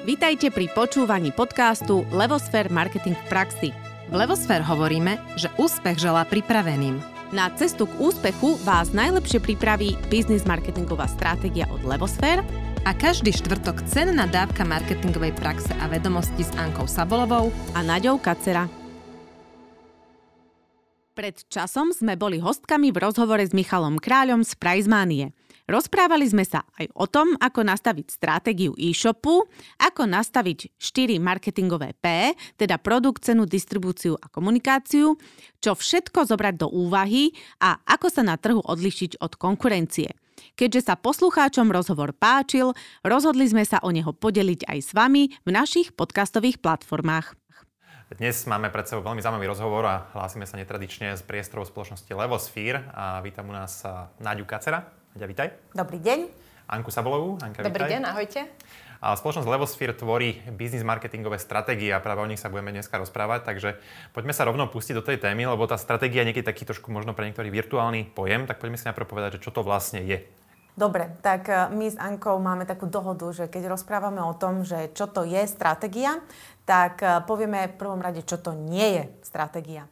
Vítajte pri počúvaní podcastu Levosfér Marketing v praxi. V Levosfér hovoríme, že úspech želá pripraveným. Na cestu k úspechu vás najlepšie pripraví biznis marketingová stratégia od Levosfér a každý štvrtok cenná dávka marketingovej praxe a vedomosti s Ankou Sabolovou a Naďou Kacera. Pred časom sme boli hostkami v rozhovore s Michalom Kráľom z Prizmanie. Rozprávali sme sa aj o tom, ako nastaviť stratégiu e-shopu, ako nastaviť 4 marketingové P, teda produkt, cenu, distribúciu a komunikáciu, čo všetko zobrať do úvahy a ako sa na trhu odlišiť od konkurencie. Keďže sa poslucháčom rozhovor páčil, rozhodli sme sa o neho podeliť aj s vami v našich podcastových platformách. Dnes máme pred sebou veľmi zaujímavý rozhovor a hlásime sa netradične z priestorov spoločnosti Levosphere a vítam u nás Náďu Kacera. Nadia, vitaj. Dobrý deň. Anku Sabolovú. Anka, Dobrý vitaj. deň, ahojte. A spoločnosť Levosphere tvorí biznis marketingové stratégie a práve o nich sa budeme dneska rozprávať, takže poďme sa rovno pustiť do tej témy, lebo tá stratégia je niekedy taký trošku možno pre niektorých virtuálny pojem, tak poďme si najprv povedať, že čo to vlastne je. Dobre, tak e, my s Ankou máme takú dohodu, že keď rozprávame o tom, že čo to je stratégia, tak e, povieme v prvom rade, čo to nie je stratégia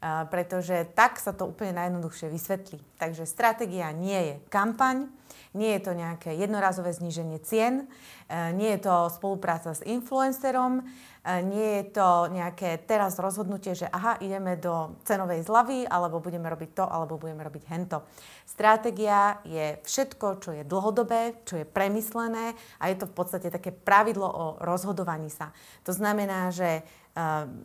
pretože tak sa to úplne najjednoduchšie vysvetlí. Takže stratégia nie je kampaň, nie je to nejaké jednorazové zníženie cien, e, nie je to spolupráca s influencerom, e, nie je to nejaké teraz rozhodnutie, že aha, ideme do cenovej zlavy, alebo budeme robiť to, alebo budeme robiť hento. Stratégia je všetko, čo je dlhodobé, čo je premyslené a je to v podstate také pravidlo o rozhodovaní sa. To znamená, že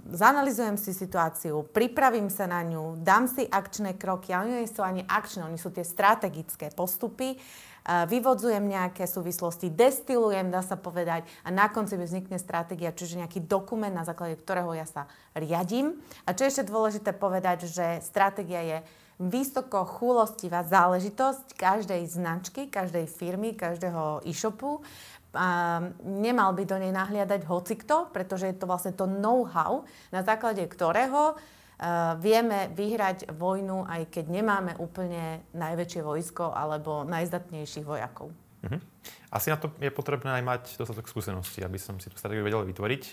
zanalizujem si situáciu, pripravím sa na ňu, dám si akčné kroky, ale nie sú ani akčné, oni sú tie strategické postupy, vyvodzujem nejaké súvislosti, destilujem, dá sa povedať, a na konci mi vznikne stratégia, čiže nejaký dokument, na základe ktorého ja sa riadím. A čo je ešte dôležité povedať, že stratégia je vysoko chulostivá záležitosť každej značky, každej firmy, každého e-shopu a nemal by do nej nahliadať hocikto, pretože je to vlastne to know-how, na základe ktorého uh, vieme vyhrať vojnu, aj keď nemáme úplne najväčšie vojsko alebo najzdatnejších vojakov. Uh-huh. Asi na to je potrebné aj mať dostatok skúseností, aby som si tú stratégiu vedel vytvoriť.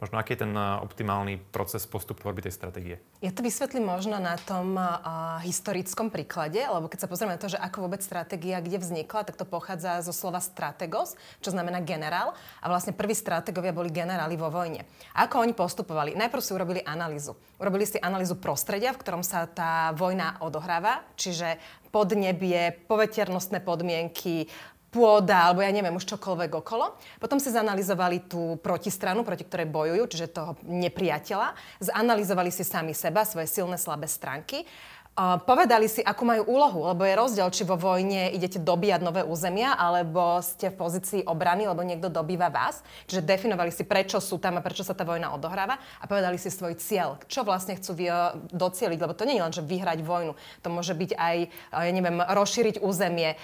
Možno aký je ten eh, optimálny proces, postup tvorby tej stratégie? Ja to vysvetlím možno na tom uh, historickom príklade, lebo keď sa pozrieme na to, že ako vôbec stratégia kde vznikla, tak to pochádza zo slova strategos, čo znamená generál. A vlastne prví stratégovia boli generáli vo vojne. A ako oni postupovali? Najprv si urobili analýzu. Urobili si analýzu prostredia, v ktorom sa tá vojna odohráva, čiže podnebie, poveternostné podmienky, pôda, alebo ja neviem, už čokoľvek okolo. Potom si zanalizovali tú protistranu, proti ktorej bojujú, čiže toho nepriateľa. Zanalizovali si sami seba, svoje silné, slabé stránky povedali si, akú majú úlohu, lebo je rozdiel, či vo vojne idete dobíjať nové územia, alebo ste v pozícii obrany, lebo niekto dobýva vás. Čiže definovali si, prečo sú tam a prečo sa tá vojna odohráva a povedali si svoj cieľ, čo vlastne chcú docieliť, lebo to nie je len, že vyhrať vojnu, to môže byť aj, ja neviem, rozšíriť územie,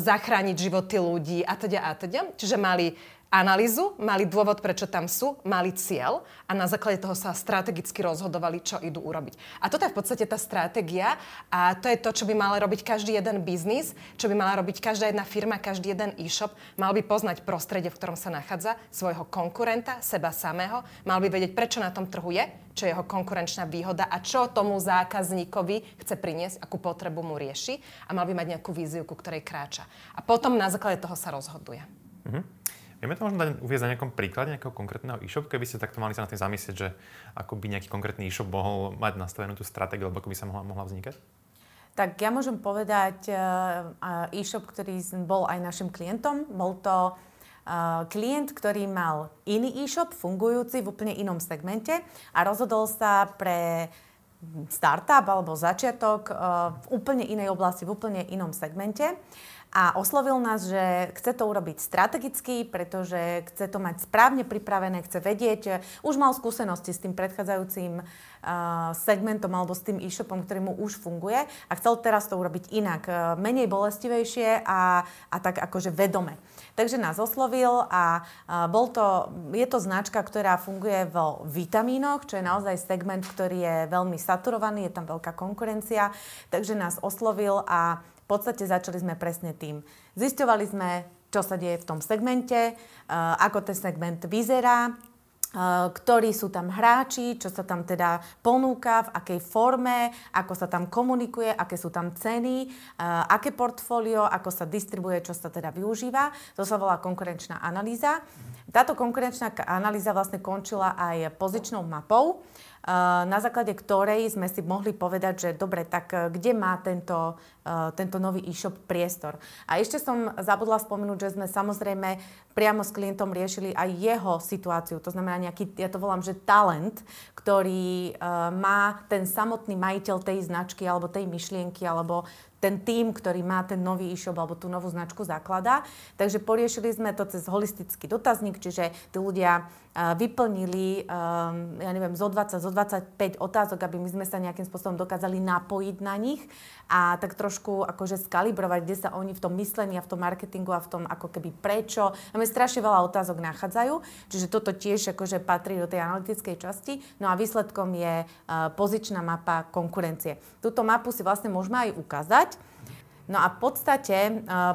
zachrániť životy ľudí a teda a teda. Čiže mali analýzu, mali dôvod, prečo tam sú, mali cieľ a na základe toho sa strategicky rozhodovali, čo idú urobiť. A toto je v podstate tá stratégia a to je to, čo by mal robiť každý jeden biznis, čo by mala robiť každá jedna firma, každý jeden e-shop. Mal by poznať prostredie, v ktorom sa nachádza, svojho konkurenta, seba samého, mal by vedieť, prečo na tom trhu je, čo je jeho konkurenčná výhoda a čo tomu zákazníkovi chce priniesť, akú potrebu mu rieši a mal by mať nejakú víziu, ku ktorej kráča. A potom na základe toho sa rozhoduje. Mm-hmm. Vieme to možno dať uviezť na nejakom príklade nejakého konkrétneho e-shop, keby ste takto mali sa na tým zamyslieť, že ako by nejaký konkrétny e-shop mohol mať nastavenú tú stratégiu, alebo ako by sa mohla, mohla vznikať? Tak ja môžem povedať uh, e-shop, ktorý bol aj našim klientom. Bol to uh, klient, ktorý mal iný e-shop, fungujúci v úplne inom segmente a rozhodol sa pre startup alebo začiatok uh, v úplne inej oblasti, v úplne inom segmente a oslovil nás, že chce to urobiť strategicky, pretože chce to mať správne pripravené, chce vedieť, už mal skúsenosti s tým predchádzajúcim uh, segmentom alebo s tým e-shopom, ktorý mu už funguje. A chcel teraz to urobiť inak, uh, menej bolestivejšie a, a tak akože vedome. Takže nás oslovil a uh, bol to, je to značka, ktorá funguje vo vitamínoch, čo je naozaj segment, ktorý je veľmi saturovaný, je tam veľká konkurencia, takže nás oslovil a podstate začali sme presne tým. Zisťovali sme, čo sa deje v tom segmente, ako ten segment vyzerá, ktorí sú tam hráči, čo sa tam teda ponúka, v akej forme, ako sa tam komunikuje, aké sú tam ceny, aké portfólio, ako sa distribuje, čo sa teda využíva. To sa volá konkurenčná analýza. Táto konkurenčná analýza vlastne končila aj pozičnou mapou, na základe ktorej sme si mohli povedať, že dobre, tak e, kde má tento, e, tento nový e-shop priestor. A ešte som zabudla spomenúť, že sme samozrejme priamo s klientom riešili aj jeho situáciu. To znamená nejaký, ja to volám, že talent, ktorý e, má ten samotný majiteľ tej značky alebo tej myšlienky alebo ten tým, ktorý má ten nový e-shop alebo tú novú značku zakladá. Takže poriešili sme to cez holistický dotazník, čiže tí ľudia vyplnili, ja neviem, zo 20, zo 25 otázok, aby my sme sa nejakým spôsobom dokázali napojiť na nich a tak trošku akože skalibrovať, kde sa oni v tom myslení a v tom marketingu a v tom ako keby prečo. Máme strašne veľa otázok nachádzajú, čiže toto tiež akože patrí do tej analytickej časti. No a výsledkom je pozičná mapa konkurencie. Túto mapu si vlastne môžeme aj ukázať. No a v podstate e,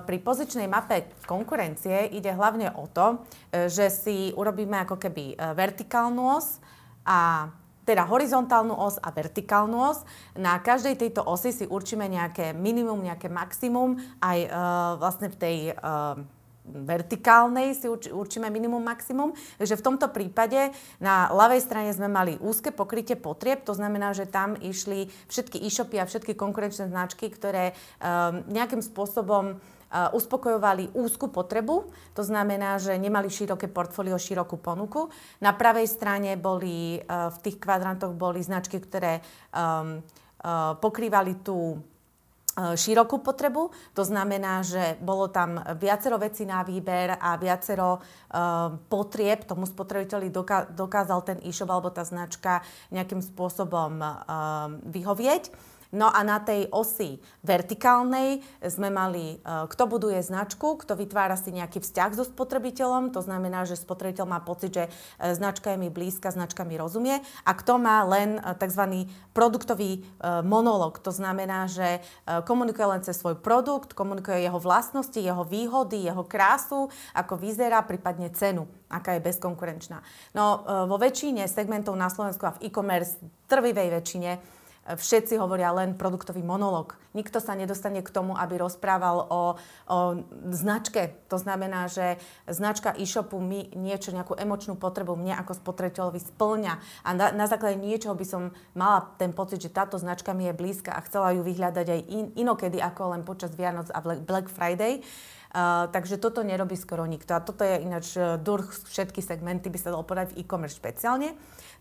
pri pozičnej mape konkurencie ide hlavne o to, e, že si urobíme ako keby e, vertikálnu os a teda horizontálnu os a vertikálnu os. Na každej tejto osi si určíme nejaké minimum, nejaké maximum aj uh, vlastne v tej uh, vertikálnej si určíme minimum, maximum. Takže v tomto prípade na ľavej strane sme mali úzke pokrytie potrieb, to znamená, že tam išli všetky e-shopy a všetky konkurenčné značky, ktoré um, nejakým spôsobom uspokojovali úzku potrebu, to znamená, že nemali široké portfólio, širokú ponuku. Na pravej strane boli, v tých kvadrantoch boli značky, ktoré um, pokrývali tú širokú potrebu. To znamená, že bolo tam viacero vecí na výber a viacero uh, potrieb tomu spotrebiteľi doká- dokázal ten e-shop alebo tá značka nejakým spôsobom uh, vyhovieť. No a na tej osi vertikálnej sme mali, e, kto buduje značku, kto vytvára si nejaký vzťah so spotrebiteľom, to znamená, že spotrebiteľ má pocit, že e, značka je mi blízka, značka mi rozumie a kto má len e, tzv. produktový monolog, to znamená, že komunikuje len cez svoj produkt, komunikuje jeho vlastnosti, jeho výhody, jeho krásu, ako vyzerá, prípadne cenu, aká je bezkonkurenčná. No vo väčšine segmentov na Slovensku a v e-commerce, trvivej väčšine, všetci hovoria len produktový monolog. Nikto sa nedostane k tomu, aby rozprával o, o značke. To znamená, že značka e-shopu mi niečo, nejakú emočnú potrebu mne ako spotrebiteľovi splňa. A na, na základe niečoho by som mala ten pocit, že táto značka mi je blízka a chcela ju vyhľadať aj in, inokedy ako len počas Vianoc a Black Friday. Takže toto nerobí skoro nikto. A toto je ináč uh, durch všetky segmenty, by sa dalo povedať v e-commerce špeciálne.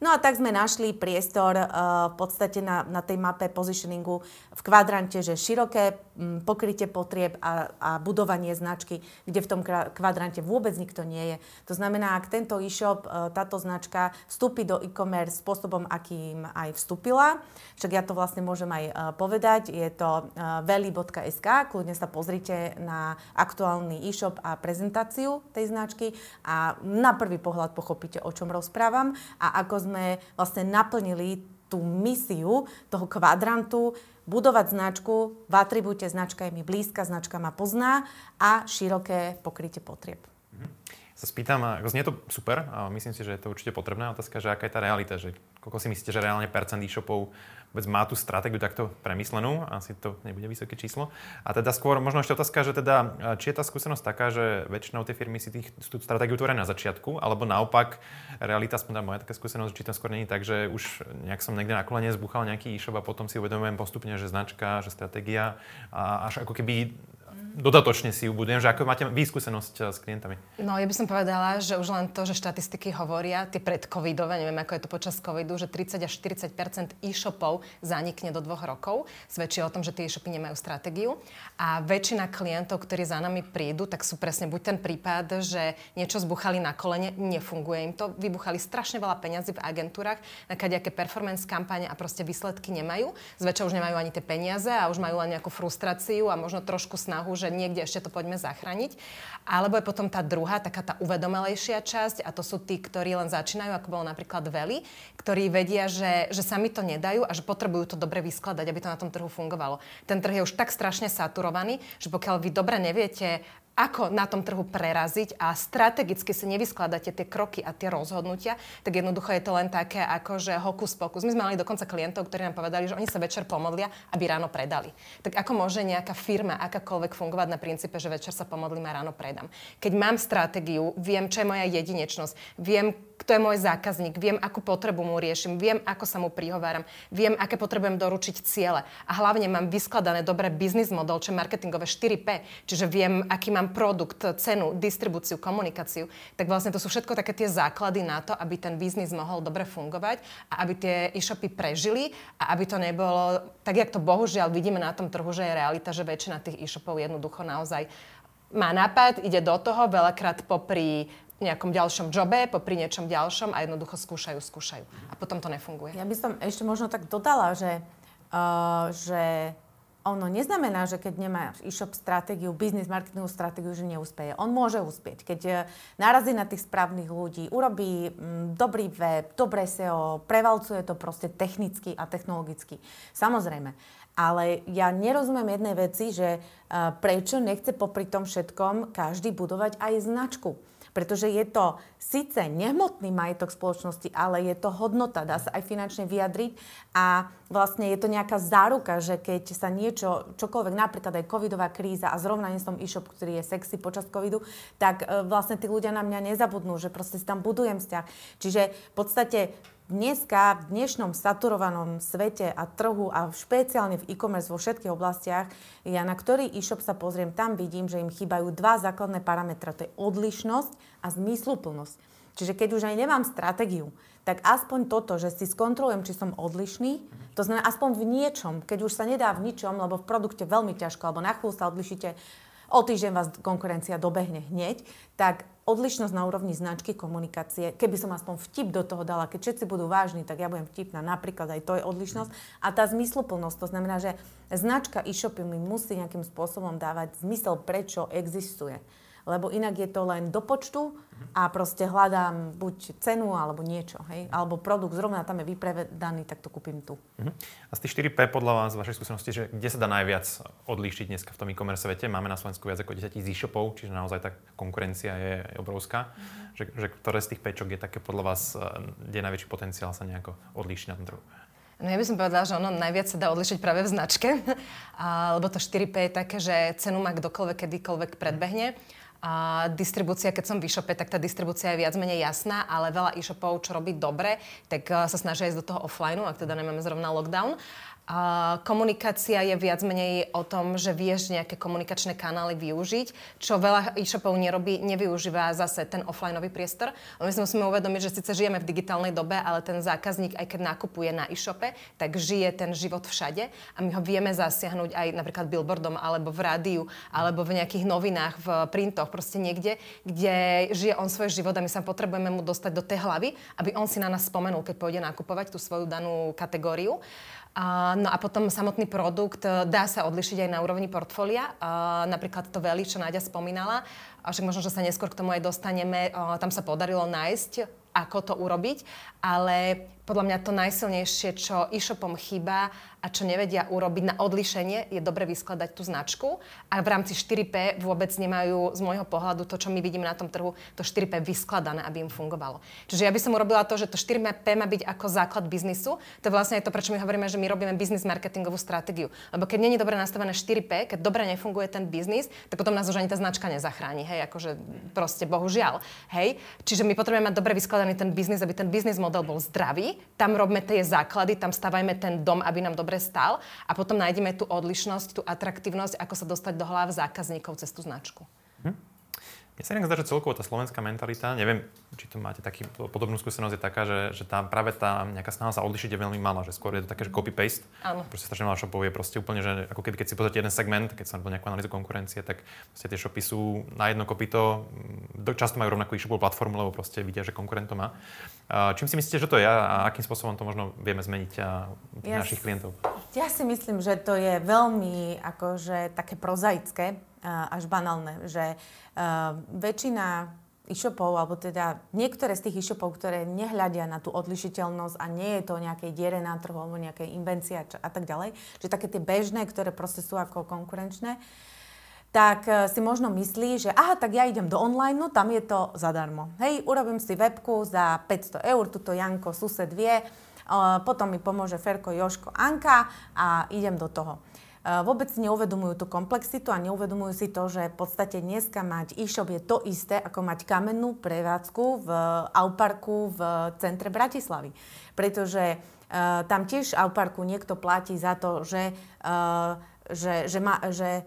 No a tak sme našli priestor uh, v podstate na, na tej mape positioningu v kvadrante, že široké um, pokrytie potrieb a, a budovanie značky, kde v tom kvadrante vôbec nikto nie je. To znamená, ak tento e-shop, uh, táto značka vstúpi do e-commerce spôsobom, akým aj vstúpila, však ja to vlastne môžem aj povedať, je to veli.sk, kľudne sa pozrite na aktuálny e-shop a prezentáciu tej značky a na prvý pohľad pochopíte, o čom rozprávam a ako sme vlastne naplnili tú misiu toho kvadrantu, budovať značku, v atribúte značka je mi blízka, značka ma pozná a široké pokrytie potrieb. Mhm. Sa spýtam, znie to super a myslím si, že je to určite potrebná otázka, že aká je tá realita, že koľko si myslíte, že reálne percent e-shopov vôbec má tú stratégiu takto premyslenú, asi to nebude vysoké číslo. A teda skôr možno ešte otázka, že teda, či je tá skúsenosť taká, že väčšinou tie firmy si tých, tú stratégiu tvoria na začiatku, alebo naopak, realita, aspoň moja taká skúsenosť, či to skôr není tak, že už nejak som niekde na kolene zbuchal nejaký e-shop a potom si uvedomujem postupne, že značka, že stratégia a až ako keby dodatočne si ju budujem, že ako máte výskúsenosť eh, s klientami? No, ja by som povedala, že už len to, že štatistiky hovoria, tie predcovidové, neviem, ako je to počas covidu, že 30 až 40% e-shopov zanikne do dvoch rokov, svedčí o tom, že tie e-shopy nemajú stratégiu. A väčšina klientov, ktorí za nami prídu, tak sú presne buď ten prípad, že niečo zbuchali na kolene, nefunguje im to, vybuchali strašne veľa peňazí v agentúrach na kadejaké performance kampane a proste výsledky nemajú. Zväčša už nemajú ani tie peniaze a už majú len nejakú frustráciu a možno trošku snahu, že niekde ešte to poďme zachrániť. Alebo je potom tá druhá, taká tá uvedomelejšia časť a to sú tí, ktorí len začínajú, ako bolo napríklad Veli, ktorí vedia, že, že sami to nedajú a že potrebujú to dobre vyskladať, aby to na tom trhu fungovalo. Ten trh je už tak strašne saturovaný, že pokiaľ vy dobre neviete ako na tom trhu preraziť a strategicky si nevyskladáte tie kroky a tie rozhodnutia, tak jednoducho je to len také ako, že hokus pokus. My sme mali dokonca klientov, ktorí nám povedali, že oni sa večer pomodlia, aby ráno predali. Tak ako môže nejaká firma, akákoľvek fungovať na princípe, že večer sa pomodlím a ráno predám? Keď mám stratégiu, viem, čo je moja jedinečnosť, viem, kto je môj zákazník, viem, akú potrebu mu riešim, viem, ako sa mu prihováram, viem, aké potrebujem doručiť ciele. A hlavne mám vyskladané dobré biznis model, čo marketingové 4P, čiže viem, aký mám produkt, cenu, distribúciu, komunikáciu. Tak vlastne to sú všetko také tie základy na to, aby ten biznis mohol dobre fungovať a aby tie e-shopy prežili a aby to nebolo, tak jak to bohužiaľ vidíme na tom trhu, že je realita, že väčšina tých e-shopov jednoducho naozaj má nápad, ide do toho, veľakrát popri nejakom ďalšom jobe, popri niečom ďalšom a jednoducho skúšajú, skúšajú. A potom to nefunguje. Ja by som ešte možno tak dodala, že, uh, že ono neznamená, že keď nemá e-shop stratégiu, business marketingovú stratégiu, že neúspeje. On môže uspieť. Keď uh, narazí na tých správnych ľudí, urobí m, dobrý web, dobré SEO, prevalcuje to proste technicky a technologicky. Samozrejme. Ale ja nerozumiem jednej veci, že uh, prečo nechce popri tom všetkom každý budovať aj značku pretože je to síce nehmotný majetok spoločnosti, ale je to hodnota, dá sa aj finančne vyjadriť a vlastne je to nejaká záruka, že keď sa niečo, čokoľvek, napríklad aj covidová kríza a zrovna nie som e-shop, ktorý je sexy počas covidu, tak e, vlastne tí ľudia na mňa nezabudnú, že proste si tam budujem vzťah. Čiže v podstate dneska, v dnešnom saturovanom svete a trhu a špeciálne v e-commerce vo všetkých oblastiach, ja na ktorý e-shop sa pozriem, tam vidím, že im chýbajú dva základné parametre. To je odlišnosť a zmysluplnosť. Čiže keď už aj nemám stratégiu, tak aspoň toto, že si skontrolujem, či som odlišný, to znamená aspoň v niečom, keď už sa nedá v ničom, lebo v produkte veľmi ťažko, alebo na chvíľu sa odlišíte, o týždeň vás konkurencia dobehne hneď, tak odlišnosť na úrovni značky komunikácie, keby som aspoň vtip do toho dala, keď všetci budú vážni, tak ja budem vtipná, napríklad aj to je odlišnosť. A tá zmysluplnosť, to znamená, že značka e-shopy mi musí nejakým spôsobom dávať zmysel, prečo existuje lebo inak je to len do počtu a proste hľadám buď cenu alebo niečo, hej? alebo produkt, zrovna tam je vypredaný, tak to kúpim tu. Uh-huh. A z tých 4P podľa vás, z vašej skúsenosti, že kde sa dá najviac odlíšiť dneska v tom e-commerce svete? Máme na Slovensku viac ako 10 tisíc e-shopov, čiže naozaj tá konkurencia je obrovská. Uh-huh. Že, že ktoré z tých pečok je také podľa vás, eh, kde je najväčší potenciál sa nejako odlíšiť na tom trhu? No ja by som povedala, že ono najviac sa dá odlišiť práve v značke, a, lebo to 4P je také, že cenu má kdokoľvek, kedykoľvek predbehne. A distribúcia, keď som v e-shope, tak tá distribúcia je viac menej jasná, ale veľa e-shopov, čo robí dobre, tak eh, sa snažia ísť do toho offline, ak teda nemáme zrovna lockdown. A komunikácia je viac menej o tom, že vieš nejaké komunikačné kanály využiť, čo veľa e-shopov nerobí, nevyužíva zase ten offlineový priestor. My si musíme uvedomiť, že síce žijeme v digitálnej dobe, ale ten zákazník, aj keď nakupuje na e-shope, tak žije ten život všade a my ho vieme zasiahnuť aj napríklad billboardom, alebo v rádiu, alebo v nejakých novinách, v printoch, proste niekde, kde žije on svoj život a my sa potrebujeme mu dostať do tej hlavy, aby on si na nás spomenul, keď pôjde nakupovať tú svoju danú kategóriu. No a potom samotný produkt e, dá sa odlišiť aj na úrovni portfólia. A, napríklad to Veli, čo Náďa spomínala, a však možno, že sa neskôr k tomu aj dostaneme, a, tam sa podarilo nájsť, ako to urobiť, ale podľa mňa to najsilnejšie, čo e-shopom chýba a čo nevedia urobiť na odlišenie, je dobre vyskladať tú značku a v rámci 4P vôbec nemajú z môjho pohľadu to, čo my vidíme na tom trhu, to 4P vyskladané, aby im fungovalo. Čiže ja by som urobila to, že to 4P má byť ako základ biznisu. To je vlastne aj to, prečo my hovoríme, že my robíme biznis marketingovú stratégiu. Lebo keď je dobre nastavené 4P, keď dobre nefunguje ten biznis, tak potom nás už ani tá značka nezachráni. Hej, akože proste bohužiaľ. Hej. Čiže my potrebujeme mať dobre vyskladaný ten biznis, aby ten biznis model bol zdravý tam robme tie základy, tam stavajme ten dom, aby nám dobre stal a potom nájdeme tú odlišnosť, tú atraktívnosť, ako sa dostať do hlav zákazníkov cez tú značku. Mne sa inak zdá, že celkovo tá slovenská mentalita, neviem, či to máte taký, podobnú skúsenosť, je taká, že, že tá, práve tá nejaká snaha sa odlišiť je veľmi malá, že skôr je to také, že copy-paste. Áno. Proste strašne veľa shopov je proste úplne, že ako keby keď si pozrite jeden segment, keď sa nejakú analýzu konkurencie, tak proste tie shopy sú na jedno kopito, často majú rovnakú e-shopovú platformu, lebo proste vidia, že konkurent to má. Čím si myslíte, že to je a akým spôsobom to možno vieme zmeniť a ja našich klientov? Ja si myslím, že to je veľmi akože také prozaické, až banálne, že väčšina e-shopov, alebo teda niektoré z tých e-shopov, ktoré nehľadia na tú odlišiteľnosť a nie je to nejakej diere na trhu alebo nejakej invencia a tak ďalej, že také tie bežné, ktoré proste sú ako konkurenčné, tak e, si možno myslí, že aha, tak ja idem do online, no tam je to zadarmo. Hej, urobím si webku za 500 eur, tuto Janko, sused vie, potom mi pomôže Ferko, Joško, Anka a idem do toho. Vôbec si neuvedomujú tú komplexitu a neuvedomujú si to, že v podstate dneska mať e-shop je to isté, ako mať kamennú prevádzku v Auparku v centre Bratislavy. Pretože uh, tam tiež Auparku niekto platí za to, že, uh, že, že, ma, že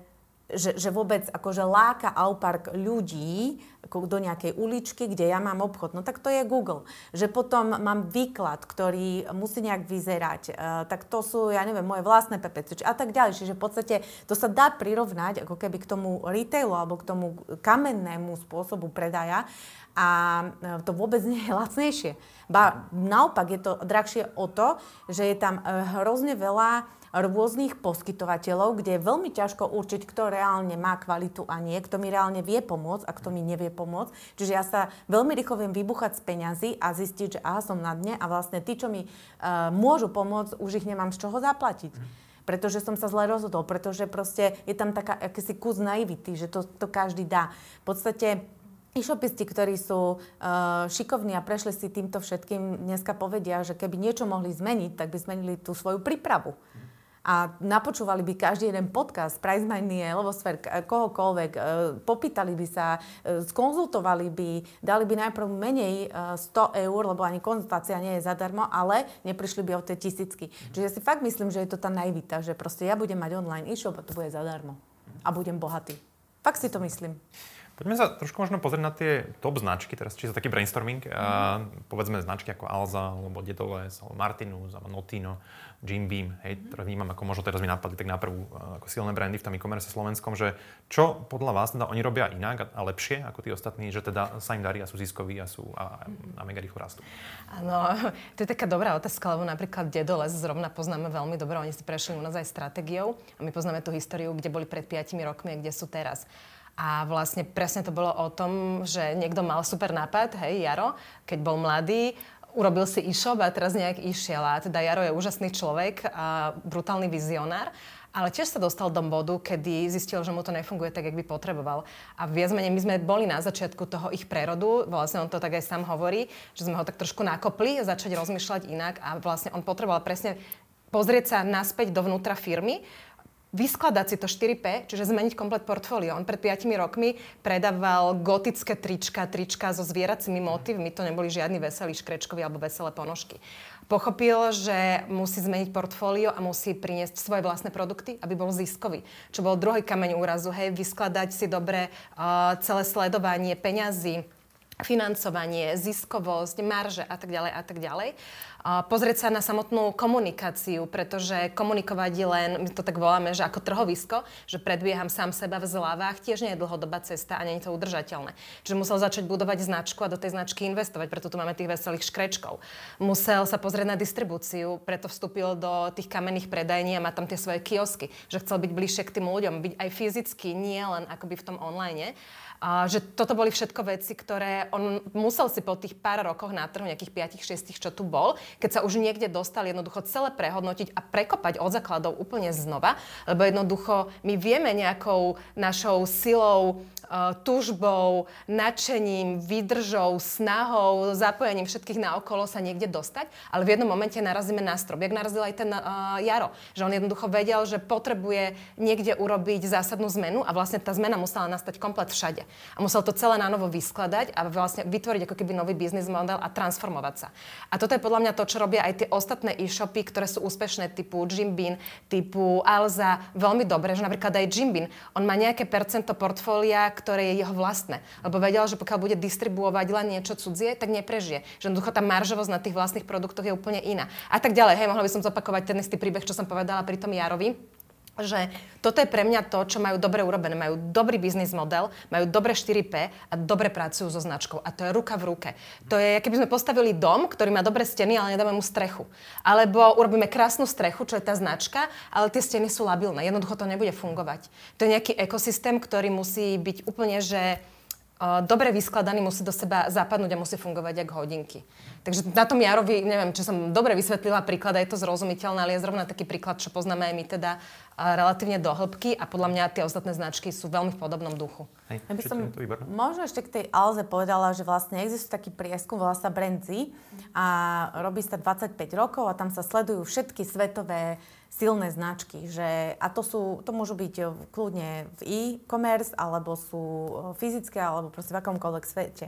že, že vôbec akože láka Aupark ľudí do nejakej uličky, kde ja mám obchod. No tak to je Google. Že potom mám výklad, ktorý musí nejak vyzerať. Uh, tak to sú, ja neviem, moje vlastné PPC a tak ďalej. Čiže v podstate to sa dá prirovnať ako keby k tomu retailu alebo k tomu kamennému spôsobu predaja a e, to vôbec nie je lacnejšie. Ba naopak je to drahšie o to, že je tam e, hrozne veľa rôznych poskytovateľov, kde je veľmi ťažko určiť, kto reálne má kvalitu a nie, kto mi reálne vie pomôcť a kto mi nevie pomôcť. Čiže ja sa veľmi rýchlo viem vybuchať z peňazí a zistiť, že aha, som na dne a vlastne tí, čo mi uh, môžu pomôcť, už ich nemám z čoho zaplatiť. Pretože som sa zle rozhodol, pretože proste je tam taká akýsi kus naivity, že to, to každý dá. V podstate E-shopisti, ktorí sú uh, šikovní a prešli si týmto všetkým, dneska povedia, že keby niečo mohli zmeniť, tak by zmenili tú svoju prípravu a napočúvali by každý jeden podcast, Price Money, Levosfér, kohokoľvek, e, popýtali by sa, e, skonzultovali by, dali by najprv menej 100 e, eur, lebo ani konzultácia nie je zadarmo, ale neprišli by o tie tisícky. Čiže ja si fakt myslím, že je to tá naivita, že proste ja budem mať online e-shop a to bude zadarmo. A budem bohatý. Fakt si to myslím. Poďme sa trošku možno pozrieť na tie top značky, teraz čiže taký brainstorming. Mm. A, povedzme značky ako Alza, alebo Dedoles, alebo Martinus, alebo Notino, Jim Beam, hej, ktoré vnímam ako možno teraz mi napadli tak na prvú ako silné brandy v tom e-commerce slovenskom, že čo podľa vás teda oni robia inak a, a lepšie ako tí ostatní, že teda sa im darí a sú ziskoví a sú a, a mega rýchlo rastú? Áno, to je taká dobrá otázka, lebo napríklad Dedoles zrovna poznáme veľmi dobre, oni si prešli u nás aj stratégiou a my poznáme tú históriu, kde boli pred 5 rokmi a kde sú teraz. A vlastne presne to bolo o tom, že niekto mal super nápad, hej, Jaro, keď bol mladý, urobil si e-shop a teraz nejak išiel. A teda Jaro je úžasný človek a brutálny vizionár. Ale tiež sa dostal do bodu, kedy zistil, že mu to nefunguje tak, jak by potreboval. A viac menej my sme boli na začiatku toho ich prerodu, vlastne on to tak aj sám hovorí, že sme ho tak trošku nakopli, začať rozmýšľať inak a vlastne on potreboval presne pozrieť sa naspäť dovnútra firmy vyskladať si to 4P, čiže zmeniť komplet portfólio. On pred 5 rokmi predával gotické trička, trička so zvieracími motívmi, to neboli žiadni veselí škrečkovi alebo veselé ponožky. Pochopil, že musí zmeniť portfólio a musí priniesť svoje vlastné produkty, aby bol ziskový. Čo bol druhý kameň úrazu, hej, vyskladať si dobre uh, celé sledovanie peňazí, financovanie, ziskovosť, marže a tak ďalej a tak ďalej pozrieť sa na samotnú komunikáciu, pretože komunikovať je len, my to tak voláme, že ako trhovisko, že predbieham sám seba v zľavách, tiež nie je dlhodobá cesta a nie je to udržateľné. Čiže musel začať budovať značku a do tej značky investovať, preto tu máme tých veselých škrečkov. Musel sa pozrieť na distribúciu, preto vstúpil do tých kamenných predajní a má tam tie svoje kiosky, že chcel byť bližšie k tým ľuďom, byť aj fyzicky, nie len akoby v tom online. Že toto boli všetko veci, ktoré on musel si po tých pár rokoch na trhu, nejakých 5-6, čo tu bol, keď sa už niekde dostal, jednoducho celé prehodnotiť a prekopať od základov úplne znova, lebo jednoducho my vieme nejakou našou silou, uh, tužbou, nadšením, výdržou, snahou, zapojením všetkých na okolo sa niekde dostať, ale v jednom momente narazíme na strop. Jak narazil aj ten uh, Jaro, že on jednoducho vedel, že potrebuje niekde urobiť zásadnú zmenu a vlastne tá zmena musela nastať komplet všade. A musel to celé na novo vyskladať a vlastne vytvoriť ako keby nový biznis model a transformovať sa. A toto je podľa mňa to, čo robia aj tie ostatné e-shopy, ktoré sú úspešné, typu Jim Bean, typu Alza, veľmi dobre, že napríklad aj Jim Bean, on má nejaké percento portfólia, ktoré je jeho vlastné. Lebo vedel, že pokiaľ bude distribuovať len niečo cudzie, tak neprežije. Že jednoducho tá maržovosť na tých vlastných produktoch je úplne iná. A tak ďalej. Hej, mohla by som zopakovať ten istý príbeh, čo som povedala pri tom Jarovi že toto je pre mňa to, čo majú dobre urobené. Majú dobrý biznis model, majú dobre 4P a dobre pracujú so značkou. A to je ruka v ruke. To je, keby sme postavili dom, ktorý má dobré steny, ale nedáme mu strechu. Alebo urobíme krásnu strechu, čo je tá značka, ale tie steny sú labilné. Jednoducho to nebude fungovať. To je nejaký ekosystém, ktorý musí byť úplne, že dobre vyskladaný musí do seba zapadnúť a musí fungovať ako hodinky. Takže na tom Jarovi, neviem, či som dobre vysvetlila príklad, a je to zrozumiteľné, ale je zrovna taký príklad, čo poznáme aj my teda relatívne do hĺbky a podľa mňa tie ostatné značky sú veľmi v podobnom duchu. Hej, ja by som možno ešte k tej Alze povedala, že vlastne existuje taký prieskum, volá sa Brand Z a robí sa 25 rokov a tam sa sledujú všetky svetové silné značky. Že, a to, sú, to môžu byť eh, kľudne v e-commerce, alebo sú eh, fyzické, alebo proste v akomkoľvek svete.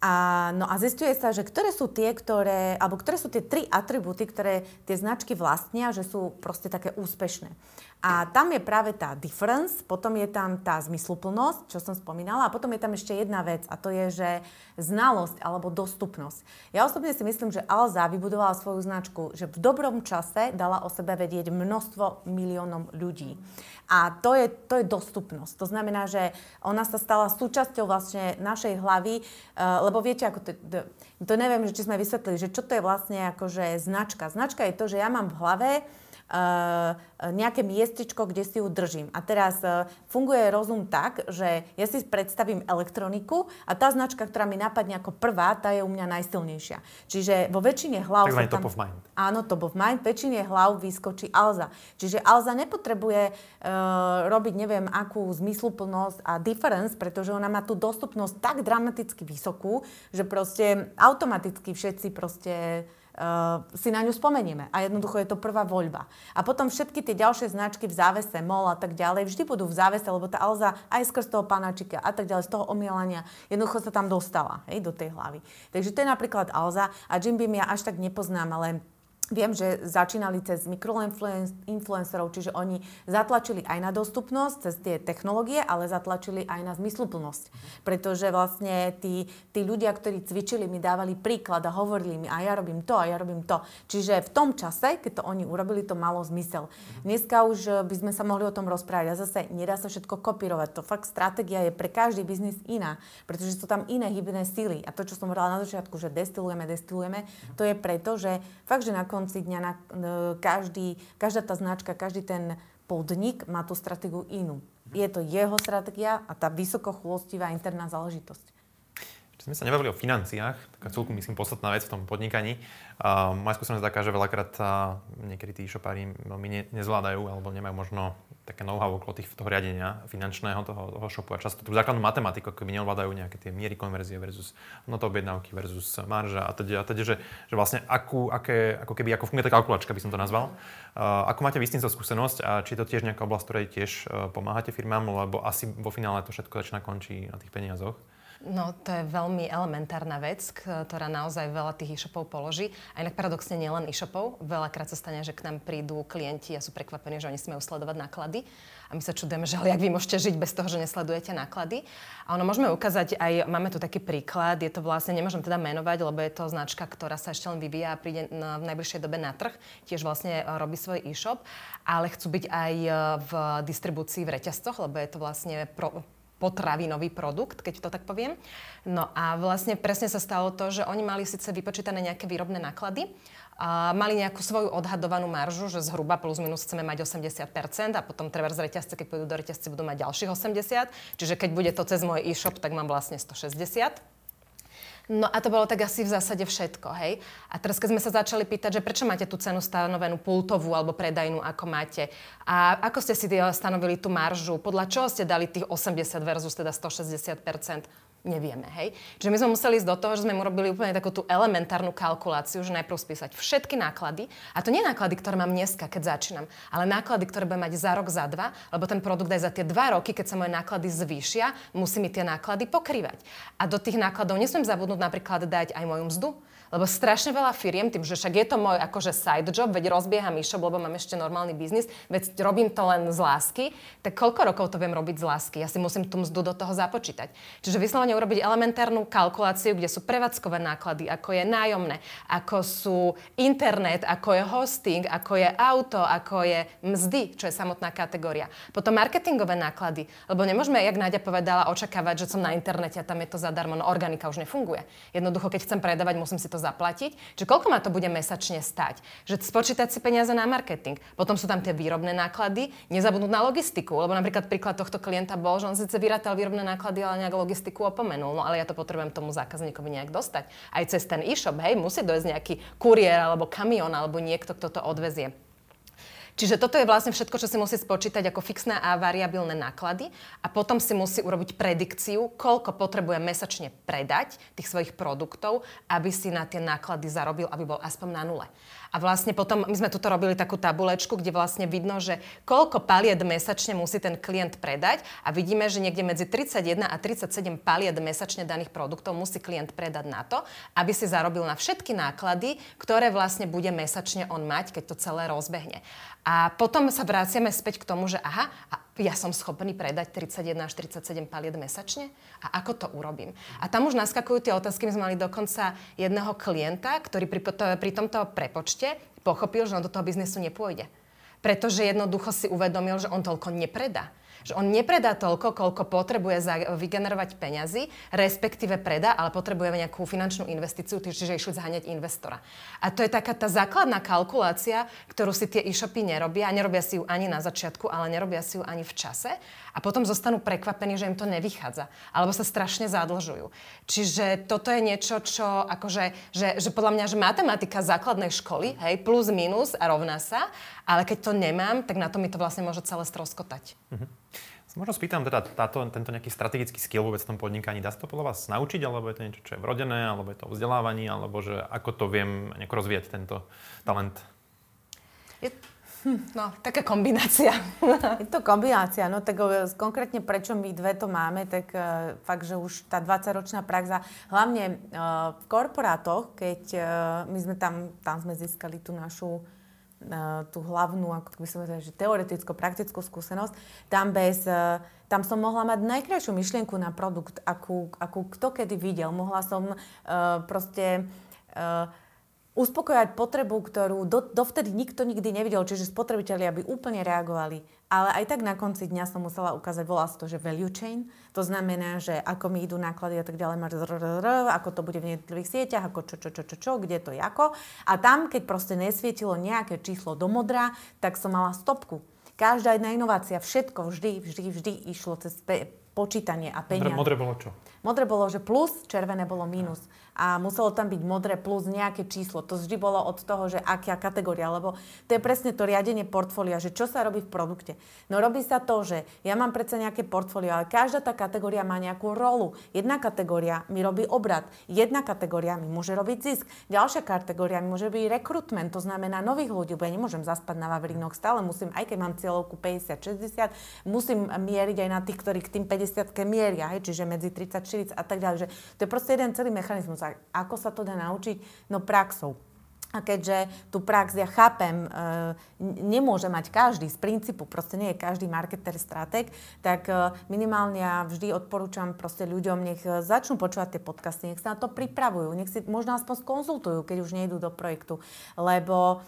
A, no a zistuje sa, že ktoré sú tie, ktoré, alebo ktoré sú tie tri atribúty, ktoré tie značky vlastnia, že sú proste také úspešné. A tam je práve tá difference, potom je tam tá zmysluplnosť, čo som spomínala, a potom je tam ešte jedna vec, a to je, že znalosť alebo dostupnosť. Ja osobne si myslím, že Alza vybudovala svoju značku, že v dobrom čase dala o sebe vedieť množstvo miliónom ľudí. A to je, to je dostupnosť. To znamená, že ona sa stala súčasťou vlastne našej hlavy, uh, lebo viete, ako to, to, neviem, či sme vysvetlili, že čo to je vlastne akože značka. Značka je to, že ja mám v hlave uh, nejaké miestičko, kde si ju držím. A teraz uh, funguje rozum tak, že ja si predstavím elektroniku a tá značka, ktorá mi napadne ako prvá, tá je u mňa najsilnejšia. Čiže vo väčšine hlav... Takzvaný top of mind. Áno, top of mind. väčšine hlav vyskočí Alza. Čiže Alza nepotrebuje uh, robiť neviem akú zmysluplnosť a difference, pretože ona má tú dostupnosť tak dramaticky vysokú, že proste automaticky všetci proste uh, si na ňu spomenieme. A jednoducho je to prvá voľba. A potom všetky tie ďalšie značky v závese, MOL a tak ďalej, vždy budú v závese, lebo tá Alza aj skrz toho panáčika a tak ďalej, z toho omielania, jednoducho sa tam dostala hej, do tej hlavy. Takže to je napríklad Alza a Jim Beam ja až tak nepoznám, ale Viem, že začínali cez mikroinfluencerov, čiže oni zatlačili aj na dostupnosť cez tie technológie, ale zatlačili aj na zmysluplnosť. Pretože vlastne tí, tí ľudia, ktorí cvičili, mi dávali príklad a hovorili mi, a ja robím to, a ja robím to. Čiže v tom čase, keď to oni urobili, to malo zmysel. Dneska už eh, by sme sa mohli o tom rozprávať. A zase nedá sa všetko kopírovať. To fakt stratégia je pre každý biznis iná, pretože sú tam iné hybné síly. A to, čo som hovorila na začiatku, že destilujeme, destilujeme, to je preto, že fakt, že na konci dňa na, každý, každá tá značka, každý ten podnik má tú stratégiu inú. Je to jeho stratégia a tá vysoko chulostivá interná záležitosť. Sme sa nebavili o financiách, taká celku myslím podstatná vec v tom podnikaní. Uh, moja skúsenosť taká, že veľakrát uh, niekedy tí e-shopári veľmi ne, nezvládajú alebo nemajú možno také know-how okolo tých, toho riadenia finančného toho, toho shopu a často tú základnú matematiku, ako by neovládajú nejaké tie miery konverzie versus hodnota objednávky versus marža a teda, a teda že, že vlastne akú, aké, ako keby, ako funguje tá kalkulačka, by som to nazval. Uh, ako máte vy skúsenosť a či je to tiež nejaká oblasť, ktorej tiež uh, pomáhate firmám, lebo asi vo finále to všetko začína končí na tých peniazoch? No, to je veľmi elementárna vec, ktorá naozaj veľa tých e-shopov položí. A inak paradoxne nielen e-shopov. Veľakrát sa stane, že k nám prídu klienti a sú prekvapení, že oni si majú sledovať náklady. A my sa čudujeme, že ale jak vy môžete žiť bez toho, že nesledujete náklady. A ono môžeme ukázať aj, máme tu taký príklad, je to vlastne, nemôžem teda menovať, lebo je to značka, ktorá sa ešte len vyvíja a príde v najbližšej dobe na trh. Tiež vlastne robí svoj e-shop, ale chcú byť aj v distribúcii v reťazcoch, lebo je to vlastne pro, potravinový produkt, keď to tak poviem. No a vlastne presne sa stalo to, že oni mali síce vypočítané nejaké výrobné náklady, a mali nejakú svoju odhadovanú maržu, že zhruba plus minus chceme mať 80% a potom treba z reťazce, keď pôjdu do reťazce, budú mať ďalších 80. Čiže keď bude to cez môj e-shop, tak mám vlastne 160. No a to bolo tak asi v zásade všetko, hej. A teraz, keď sme sa začali pýtať, že prečo máte tú cenu stanovenú pultovú alebo predajnú, ako máte, a ako ste si stanovili tú maržu, podľa čoho ste dali tých 80 versus teda 160 nevieme, hej. Čiže my sme museli ísť do toho, že sme urobili úplne takú tú elementárnu kalkuláciu, že najprv spísať všetky náklady, a to nie náklady, ktoré mám dneska, keď začínam, ale náklady, ktoré budem mať za rok, za dva, lebo ten produkt aj za tie dva roky, keď sa moje náklady zvýšia, musí mi tie náklady pokrývať. A do tých nákladov nesmiem zabudnúť napríklad dať aj moju mzdu, lebo strašne veľa firiem, tým, že však je to môj akože side job, veď rozbieham e-shop, lebo mám ešte normálny biznis, veď robím to len z lásky, tak koľko rokov to viem robiť z lásky? Ja si musím tú mzdu do toho započítať. Čiže vyslovene urobiť elementárnu kalkuláciu, kde sú prevádzkové náklady, ako je nájomné, ako sú internet, ako je hosting, ako je auto, ako je mzdy, čo je samotná kategória. Potom marketingové náklady, lebo nemôžeme, jak Náďa povedala, očakávať, že som na internete a tam je to zadarmo, no organika už nefunguje. Jednoducho, keď chcem predávať, musím si to zaplatiť. Čiže koľko ma to bude mesačne stať? Že spočítať si peniaze na marketing. Potom sú tam tie výrobné náklady, nezabudnúť na logistiku, lebo napríklad príklad tohto klienta bol, že on síce vyrátal výrobné náklady, ale nejak logistiku opomenul. No ale ja to potrebujem tomu zákazníkovi nejak dostať. Aj cez ten e-shop, hej, musí dojsť nejaký kuriér alebo kamión alebo niekto, kto to odvezie. Čiže toto je vlastne všetko, čo si musí spočítať ako fixné a variabilné náklady a potom si musí urobiť predikciu, koľko potrebuje mesačne predať tých svojich produktov, aby si na tie náklady zarobil, aby bol aspoň na nule. A vlastne potom, my sme tuto robili takú tabulečku, kde vlastne vidno, že koľko paliet mesačne musí ten klient predať a vidíme, že niekde medzi 31 a 37 paliet mesačne daných produktov musí klient predať na to, aby si zarobil na všetky náklady, ktoré vlastne bude mesačne on mať, keď to celé rozbehne. A potom sa vraciame späť k tomu, že aha, ja som schopný predať 31 až 37 paliet mesačne? A ako to urobím? A tam už naskakujú tie otázky. My sme mali dokonca jedného klienta, ktorý pri, pri tomto prepočte pochopil, že on do toho biznesu nepôjde. Pretože jednoducho si uvedomil, že on toľko nepredá. Že on nepredá toľko, koľko potrebuje za, vygenerovať peňazí, respektíve predá, ale potrebuje nejakú finančnú investíciu, čiže išli zháňať investora. A to je taká tá základná kalkulácia, ktorú si tie e-shopy nerobia. Nerobia si ju ani na začiatku, ale nerobia si ju ani v čase. A potom zostanú prekvapení, že im to nevychádza. Alebo sa strašne zadlžujú. Čiže toto je niečo, čo akože, že, že podľa mňa, že matematika základnej školy, hej, plus minus a rovná sa, ale keď to nemám, tak na to mi to vlastne môže celé stroskotať. Mm-hmm. Možno spýtam teda táto, tento nejaký strategický skill vôbec v tom podnikaní. Dá sa to podľa vás naučiť, alebo je to niečo, čo je vrodené, alebo je to o vzdelávaní, alebo že ako to viem nejako rozvíjať tento talent? Je, hm, no, taká kombinácia. je to kombinácia, no tak konkrétne prečo my dve to máme, tak uh, fakt, že už tá 20-ročná praxa, hlavne uh, v korporátoch, keď uh, my sme tam, tam sme získali tú našu tú hlavnú, ako by som povedala, že teoreticko-praktickú skúsenosť, tam bez, e, tam som mohla mať najkrajšiu myšlienku na produkt, akú, akú kto kedy videl. Mohla som uh, proste uh, uspokojať potrebu, ktorú do, dovtedy nikto nikdy nevidel, čiže spotrebitelia by úplne reagovali. Ale aj tak na konci dňa som musela ukázať, volá to, že value chain. To znamená, že ako mi idú náklady a tak ďalej, ako to bude v jednotlivých sieťach, ako čo, čo, čo, čo, čo, kde to je ako. A tam, keď proste nesvietilo nejaké číslo do modra, tak som mala stopku. Každá jedna inovácia, všetko vždy, vždy, vždy išlo cez pe- počítanie a peniaze. Modré bolo čo? Modré bolo, že plus, červené bolo minus a muselo tam byť modré plus nejaké číslo. To vždy bolo od toho, že aká kategória, lebo to je presne to riadenie portfólia, že čo sa robí v produkte. No robí sa to, že ja mám predsa nejaké portfólio, ale každá tá kategória má nejakú rolu. Jedna kategória mi robí obrad, jedna kategória mi môže robiť zisk, ďalšia kategória mi môže byť rekrutment, to znamená nových ľudí, bo ja nemôžem zaspať na Vavrinoch, stále musím, aj keď mám cieľovku 50-60, musím mieriť aj na tých, ktorí k tým 50 mieria, hej, čiže medzi 30-40 a tak ďalej. Že to je proste jeden celý mechanizmus. A ako sa to dá naučiť? No praxou. A keďže tú prax ja chápem, e, nemôže mať každý z princípu, proste nie je každý marketer, strateg, tak e, minimálne ja vždy odporúčam proste ľuďom, nech e, začnú počúvať tie podcasty, nech sa na to pripravujú, nech si možno aspoň skonzultujú, keď už nejdú do projektu. Lebo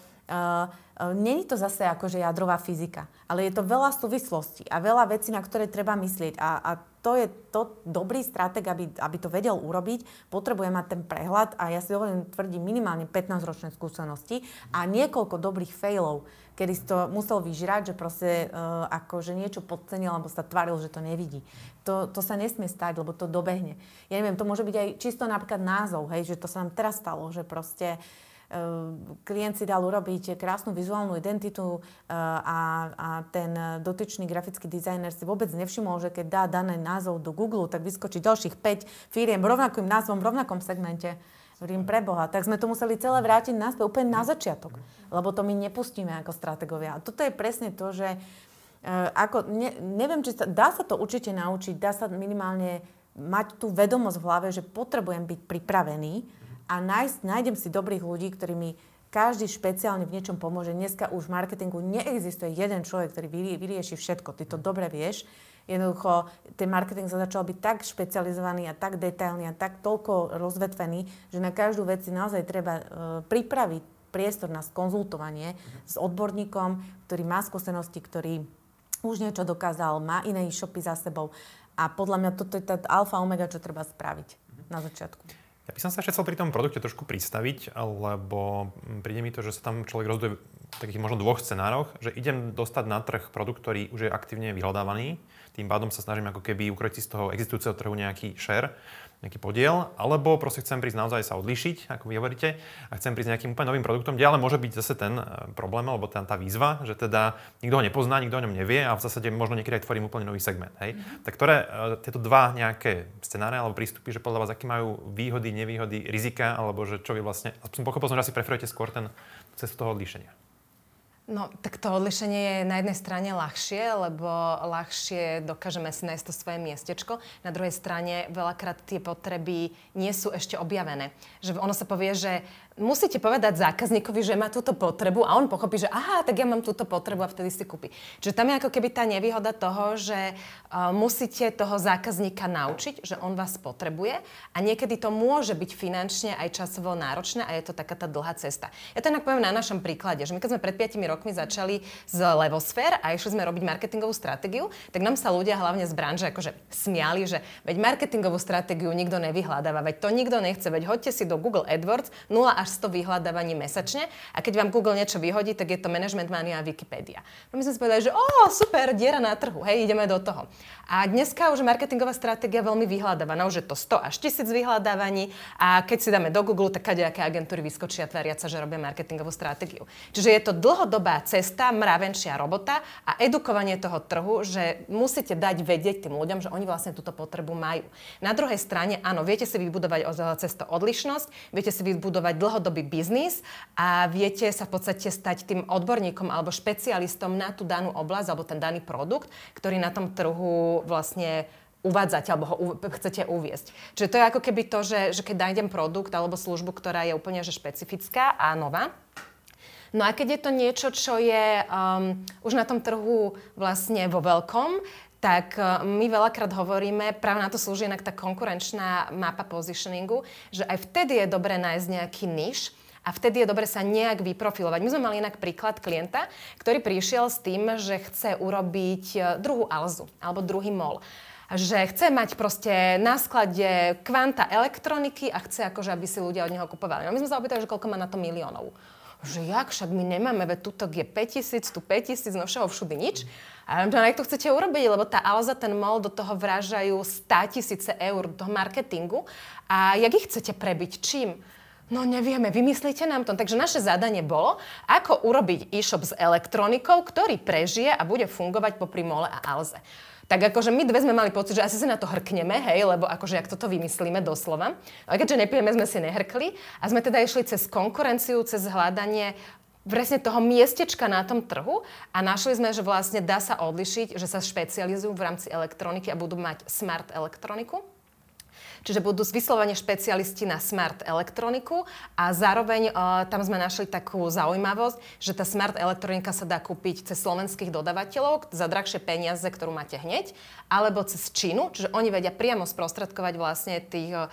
Není to zase akože jadrová fyzika, ale je to veľa súvislostí a veľa vecí, na ktoré treba myslieť. A, a to je to dobrý strateg, aby, aby to vedel urobiť, potrebuje mať ten prehľad a ja si dovolím tvrdiť minimálne 15-ročné skúsenosti a niekoľko dobrých failov, kedy si to musel vyžrať, že proste uh, akože niečo podcenil alebo sa tvaril, že to nevidí. To, to sa nesmie stať, lebo to dobehne. Ja neviem, to môže byť aj čisto napríklad názov, hej, že to sa nám teraz stalo, že proste uh, klient si dal urobiť krásnu vizuálnu identitu eh, a, a ten dotyčný grafický dizajner si vôbec nevšimol, že keď dá daný názov do Google, tak vyskočí ďalších 5 firiem rovnakým názvom v rovnakom segmente. Hovorím pre Boha. Tak sme to museli celé vrátiť naspäť úplne na začiatok, lebo to my nepustíme ako strategovia. A toto je presne to, že uh, ako, ne, neviem, či sa, dá sa to určite naučiť, dá sa minimálne mať tú vedomosť v hlave, že potrebujem byť pripravený, a nájsť, nájdem si dobrých ľudí, ktorí mi každý špeciálne v niečom pomôže. Dneska už v marketingu neexistuje jeden človek, ktorý vyrieši všetko. Ty to dobre vieš. Jednoducho, ten marketing sa začal byť tak špecializovaný a tak detailný a tak toľko rozvetvený, že na každú vec si naozaj treba uh, pripraviť priestor na skonzultovanie mm-hmm. s odborníkom, ktorý má skúsenosti, ktorý už niečo dokázal, má iné e-shopy za sebou. A podľa mňa toto je tá alfa omega, čo treba spraviť mm-hmm. na začiatku. Ja by som sa ešte chcel pri tom produkte trošku pristaviť, lebo príde mi to, že sa tam človek rozhoduje v takých možno dvoch scenároch, že idem dostať na trh produkt, ktorý už je aktívne vyhľadávaný, tým pádom sa snažím ako keby ukrojiť z toho existujúceho trhu nejaký share, nejaký podiel, alebo proste chcem prísť naozaj sa odlíšiť, ako vy hovoríte, a chcem prísť nejakým úplne novým produktom, kde ale môže byť zase ten e, problém, alebo tá, tá výzva, že teda nikto ho nepozná, nikto o ňom nevie a v zásade možno niekedy aj tvorím úplne nový segment. Hej? Mm-hmm. Tak ktoré uh, tieto dva nejaké scenáre alebo prístupy, že podľa vás aký majú výhody, nevýhody, rizika, alebo že čo vy vlastne, pochopil som, že asi preferujete skôr ten cestu toho odlíšenia. No, tak to odlišenie je na jednej strane ľahšie, lebo ľahšie dokážeme si nájsť to svoje miestečko. Na druhej strane veľakrát tie potreby nie sú ešte objavené. Že ono sa povie, že musíte povedať zákazníkovi, že má túto potrebu a on pochopí, že aha, tak ja mám túto potrebu a vtedy si kúpi. Čiže tam je ako keby tá nevýhoda toho, že uh, musíte toho zákazníka naučiť, že on vás potrebuje a niekedy to môže byť finančne aj časovo náročné a je to taká tá dlhá cesta. Ja to inak poviem na našom príklade, že my keď sme pred 5 rokmi začali z Levosfér a išli sme robiť marketingovú stratégiu, tak nám sa ľudia hlavne z branže akože smiali, že veď marketingovú stratégiu nikto nevyhľadáva, veď to nikto nechce, veď hoďte si do Google AdWords 0 až 100 vyhľadávaní mesačne a keď vám Google niečo vyhodí, tak je to Management Mania a Wikipedia. No my sme si povedali, že o, super, diera na trhu, hej, ideme do toho. A dneska už marketingová stratégia veľmi vyhľadávaná, už je to 100 až 1000 vyhľadávaní a keď si dáme do Google, tak kadejaké agentúry vyskočia tváriať sa, že robia marketingovú stratégiu. Čiže je to dlhodobá cesta, mravenčia robota a edukovanie toho trhu, že musíte dať vedieť tým ľuďom, že oni vlastne túto potrebu majú. Na druhej strane, áno, viete si vybudovať cez to odlišnosť, viete si vybudovať dlho dlhodobý biznis a viete sa v podstate stať tým odborníkom alebo špecialistom na tú danú oblasť alebo ten daný produkt, ktorý na tom trhu vlastne uvádzať alebo ho chcete uviesť. Čiže to je ako keby to, že, že keď nájdem produkt alebo službu, ktorá je úplne že špecifická a nová, No a keď je to niečo, čo je um, už na tom trhu vlastne vo veľkom, tak e, my veľakrát hovoríme, práve na to slúži inak tá konkurenčná mapa positioningu, že aj vtedy je dobré nájsť nejaký niž, a vtedy je dobre sa nejak vyprofilovať. My sme mali inak príklad klienta, ktorý prišiel s tým, že chce urobiť e, druhú Alzu alebo druhý mol že chce mať proste na sklade kvanta elektroniky a chce akože, aby si ľudia od neho kupovali. No my sme sa opýtali, že koľko má na to miliónov. Že jak, však my nemáme, veď tuto je 5000, tu 5000, no všeho všudy nič. A to jak to chcete urobiť, lebo tá Alza, ten mol, do toho vrážajú 100 tisíce eur do marketingu. A jak ich chcete prebiť? Čím? No nevieme, vymyslíte nám to. Takže naše zadanie bolo, ako urobiť e-shop s elektronikou, ktorý prežije a bude fungovať popri mole a Alze. Tak akože my dve sme mali pocit, že asi sa na to hrkneme, hej, lebo akože ak toto vymyslíme doslova. Ale keďže nepijeme, sme si nehrkli a sme teda išli cez konkurenciu, cez hľadanie presne toho miestečka na tom trhu a našli sme, že vlastne dá sa odlišiť, že sa špecializujú v rámci elektroniky a budú mať smart elektroniku Čiže budú vyslovene špecialisti na smart elektroniku a zároveň uh, tam sme našli takú zaujímavosť, že tá smart elektronika sa dá kúpiť cez slovenských dodavateľov za drahšie peniaze, ktorú máte hneď, alebo cez Čínu, čiže oni vedia priamo sprostredkovať vlastne tých uh,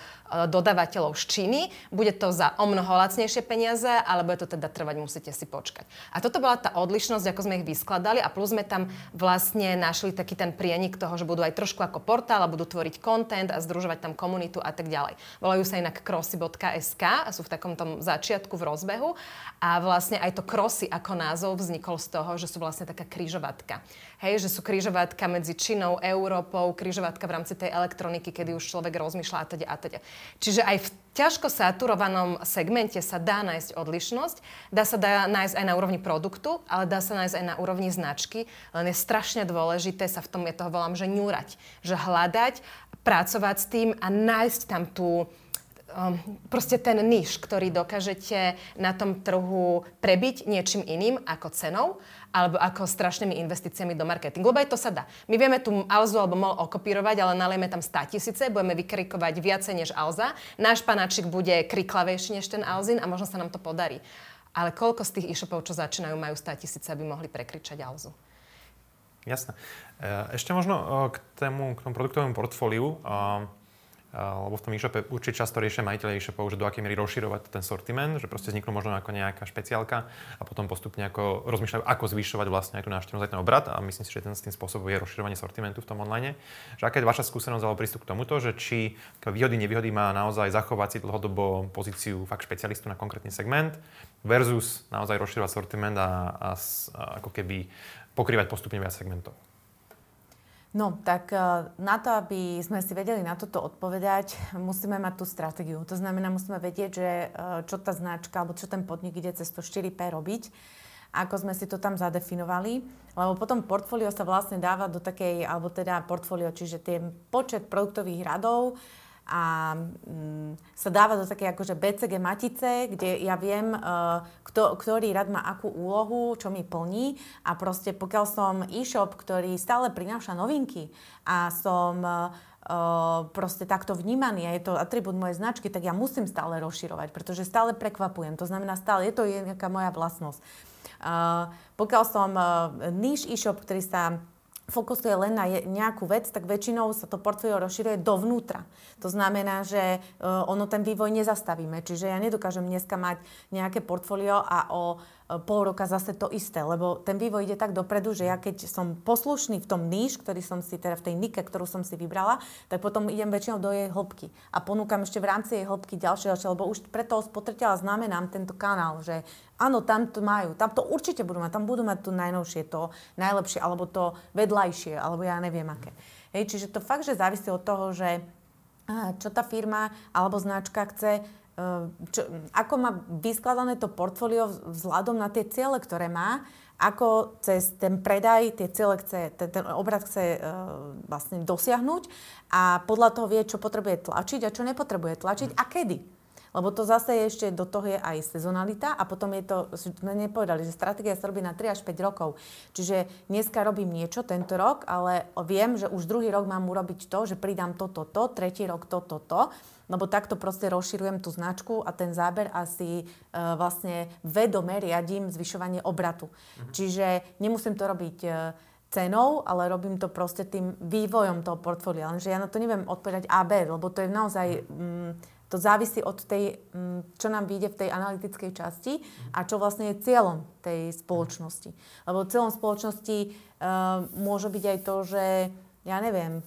dodavateľov z Číny. Bude to za o mnoho lacnejšie peniaze, alebo je to teda trvať, musíte si počkať. A toto bola tá odlišnosť, ako sme ich vyskladali a plus sme tam vlastne našli taký ten prienik toho, že budú aj trošku ako portál a budú tvoriť content a združovať tam komunitu komunitu a tak ďalej. Volajú sa inak crossy.sk a sú v takom začiatku v rozbehu a vlastne aj to crossy ako názov vznikol z toho, že sú vlastne taká kryžovatka. Hej, že sú kryžovatka medzi Čínou, Európou, kryžovatka v rámci tej elektroniky, kedy už človek rozmýšľa a teda a teda. Čiže aj v ťažko saturovanom segmente sa dá nájsť odlišnosť, dá sa dá nájsť aj na úrovni produktu, ale dá sa nájsť aj na úrovni značky, len je strašne dôležité sa v tom, ja toho volám, že ňúrať, že hľadať pracovať s tým a nájsť tam tú, um, proste ten niž, ktorý dokážete na tom trhu prebiť niečím iným ako cenou alebo ako strašnými investíciami do marketingu. Lebo aj to sa dá. My vieme tú Alzu alebo MOL okopírovať, ale nalejeme tam 100 tisíce, budeme vykrikovať viacej než Alza. Náš panáčik bude kriklavejší než ten Alzin a možno sa nám to podarí. Ale koľko z tých e-shopov, čo začínajú, majú 100 tisíce, aby mohli prekričať Alzu? Jasné. Ešte možno k tému, k tomu produktovému portfóliu lebo v tom e-shope určite často riešia majiteľe e-shopov, že do akej miery rozširovať ten sortiment, že proste vzniknú možno ako nejaká špeciálka a potom postupne ako rozmýšľajú, ako zvyšovať vlastne aj tú návštevnosť, ten obrad a myslím si, že ten s tým spôsobom je rozširovanie sortimentu v tom online. Že aká je vaša skúsenosť alebo prístup k tomuto, že či výhody, nevýhody má naozaj zachovať si dlhodobo pozíciu fakt špecialistu na konkrétny segment versus naozaj rozširovať sortiment a, a, a ako keby pokrývať postupne viac segmentov. No, tak e, na to, aby sme si vedeli na toto odpovedať, musíme mať tú stratégiu. To znamená, musíme vedieť, že e, čo tá značka alebo čo ten podnik ide cez to 4P robiť, ako sme si to tam zadefinovali, lebo potom portfólio sa vlastne dáva do takej, alebo teda portfólio, čiže tie počet produktových radov, a mm, sa dáva do také akože BCG matice, kde ja viem, uh, kto, ktorý rad má akú úlohu, čo mi plní a proste pokiaľ som e-shop, ktorý stále prináša novinky a som uh, proste takto vnímaný a je to atribút mojej značky, tak ja musím stále rozširovať, pretože stále prekvapujem. To znamená stále, je to nejaká moja vlastnosť. Uh, pokiaľ som uh, niche e-shop, ktorý sa fokusuje len na nejakú vec, tak väčšinou sa to portfólio rozširuje dovnútra. To znamená, že uh, ono ten vývoj nezastavíme. Čiže ja nedokážem dneska mať nejaké portfólio a o pol roka zase to isté, lebo ten vývoj ide tak dopredu, že ja keď som poslušný v tom níž, ktorý som si, teda v tej nike, ktorú som si vybrala, tak potom idem väčšinou do jej hĺbky a ponúkam ešte v rámci jej hĺbky ďalšie, ďalšie, lebo už pre toho spotrebiteľa znamenám tento kanál, že áno, tam to majú, tam to určite budú mať, tam budú mať to najnovšie, to najlepšie, alebo to vedľajšie, alebo ja neviem aké. Hej, čiže to fakt, že závisí od toho, že čo tá firma alebo značka chce čo, ako má vyskladané to portfólio vzhľadom na tie ciele, ktoré má, ako cez ten predaj tie ciele chce, ten, ten obrad chce uh, vlastne dosiahnuť a podľa toho vie, čo potrebuje tlačiť a čo nepotrebuje tlačiť a kedy. Lebo to zase je ešte, do toho je aj sezonalita a potom je to, sme nepovedali, že stratégia sa robí na 3 až 5 rokov. Čiže dneska robím niečo tento rok, ale viem, že už druhý rok mám urobiť to, že pridám toto, to, tretí rok toto, to, lebo takto proste rozširujem tú značku a ten záber asi uh, vlastne vedome riadím zvyšovanie obratu. Mhm. Čiže nemusím to robiť uh, cenou, ale robím to proste tým vývojom toho portfólia. Lenže ja na to neviem odpovedať AB, lebo to je naozaj... Um, to závisí od tej, mm, čo nám vyjde v tej analytickej časti a čo vlastne je cieľom tej spoločnosti. Lebo cieľom spoločnosti uh, môže byť aj to, že ja neviem,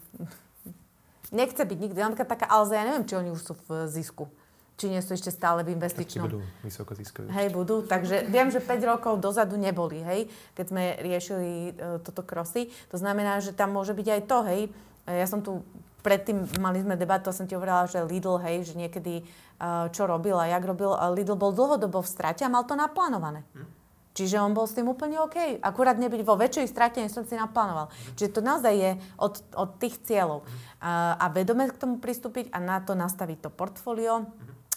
nechce byť nikdy. Napríklad taká Alza, ja neviem, či oni už sú v zisku. Či nie sú ešte stále v investičnom. Budú vysoko ziskoví. Hej, budú. Takže viem, že 5 rokov dozadu neboli, hej, keď sme riešili uh, toto krosy. To znamená, že tam môže byť aj to, hej. Ja som tu predtým mali sme debatu, som ti hovorila, že Lidl, hej, že niekedy uh, čo robil a jak robil. Lidl bol dlhodobo v strate a mal to naplánované. Hm. Čiže on bol s tým úplne OK. Akurát nebyť vo väčšej strate, než som si naplánoval. Hm. Čiže to naozaj je od, od tých cieľov. Hm. A, a vedome k tomu pristúpiť a na to nastaviť to portfólio.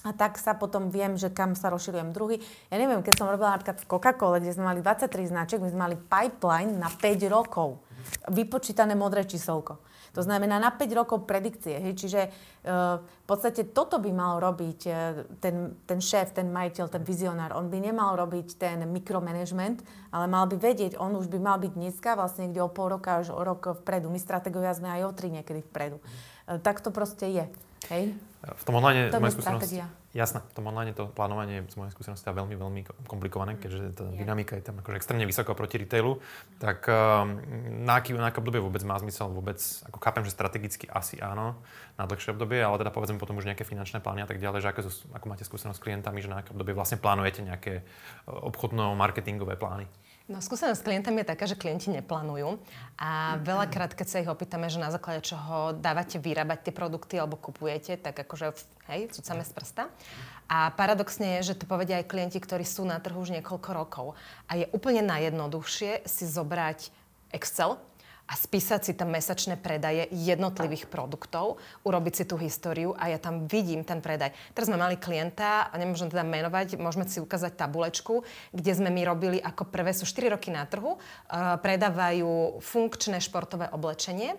A tak sa potom viem, že kam sa rozširujem druhý. Ja neviem, keď som robila napríklad v Coca-Cole, kde sme mali 23 značek, my sme mali pipeline na 5 rokov. Vypočítané modré číselko. To znamená na 5 rokov predikcie. Hej? Čiže uh, v podstate toto by mal robiť uh, ten, ten šéf, ten majiteľ, ten vizionár. On by nemal robiť ten mikromanagement, ale mal by vedieť, on už by mal byť dneska vlastne kde o pol roka až o rok vpredu. My strategovia sme aj o tri niekedy vpredu. Uh, tak to proste je. Hej? V tom online, to je stratégia. Jasné, v tom online to plánovanie z mojej skúsenosti je veľmi, veľmi komplikované, keďže tá dynamika je tam akože extrémne vysoko proti retailu. Tak um, na, aký, na aké obdobie vôbec má zmysel vôbec, ako chápem, že strategicky asi áno, na dlhšie obdobie, ale teda povedzme potom už nejaké finančné plány a tak ďalej, že ako, ako máte skúsenosť s klientami, že na aké obdobie vlastne plánujete nejaké obchodno-marketingové plány? No, skúsenosť s klientami je taká, že klienti neplánujú a veľakrát, keď sa ich opýtame, že na základe čoho dávate vyrábať tie produkty alebo kupujete, tak akože, hej, cucame z prsta. A paradoxne je, že to povedia aj klienti, ktorí sú na trhu už niekoľko rokov. A je úplne najjednoduchšie si zobrať Excel, a spísať si tam mesačné predaje jednotlivých produktov, urobiť si tú históriu a ja tam vidím ten predaj. Teraz sme mali klienta, a nemôžem teda menovať, môžeme si ukázať tabulečku, kde sme my robili ako prvé, sú 4 roky na trhu, uh, predávajú funkčné športové oblečenie,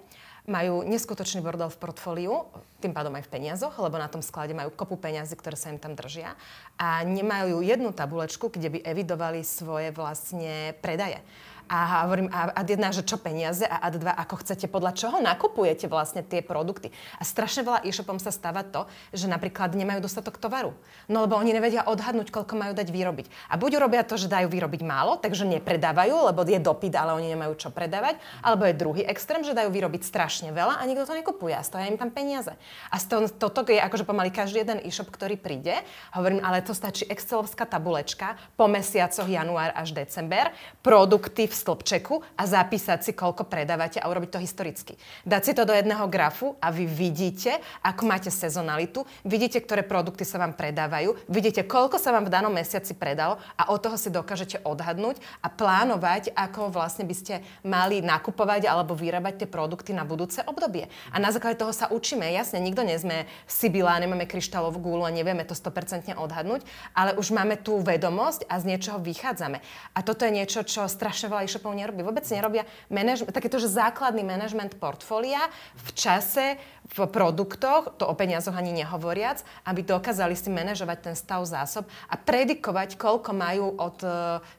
majú neskutočný bordel v portfóliu, tým pádom aj v peniazoch, lebo na tom sklade majú kopu peniazy, ktoré sa im tam držia a nemajú jednu tabulečku, kde by evidovali svoje vlastne predaje. A hovorím, a ad jedna, že čo peniaze a ad dva, ako chcete, podľa čoho nakupujete vlastne tie produkty. A strašne veľa e-shopom sa stáva to, že napríklad nemajú dostatok tovaru. No lebo oni nevedia odhadnúť, koľko majú dať vyrobiť. A buď urobia to, že dajú vyrobiť málo, takže nepredávajú, lebo je dopyt, ale oni nemajú čo predávať. Alebo je druhý extrém, že dajú vyrobiť strašne veľa a nikto to nekupuje a stoja im tam peniaze. A to, toto je akože pomaly každý jeden e-shop, ktorý príde. Hovorím, ale to stačí Excelovská tabulečka po mesiacoch január až december, produkty v stĺpčeku a zapísať si, koľko predávate a urobiť to historicky. Dať si to do jedného grafu a vy vidíte, ako máte sezonalitu, vidíte, ktoré produkty sa vám predávajú, vidíte, koľko sa vám v danom mesiaci predalo a od toho si dokážete odhadnúť a plánovať, ako vlastne by ste mali nakupovať alebo vyrábať tie produkty na budúce obdobie. A na základe toho sa učíme. Jasne, nikto nie sme Sibila, nemáme kryštálovú gúlu a nevieme to 100% odhadnúť, ale už máme tú vedomosť a z niečoho vychádzame. A toto je niečo, čo strašne veľa e-shopov nerobí. Vôbec nerobia manažment, takéto, že základný manažment portfólia v čase, v produktoch, to o peniazoch ani nehovoriac, aby dokázali si manažovať ten stav zásob a predikovať, koľko majú od e,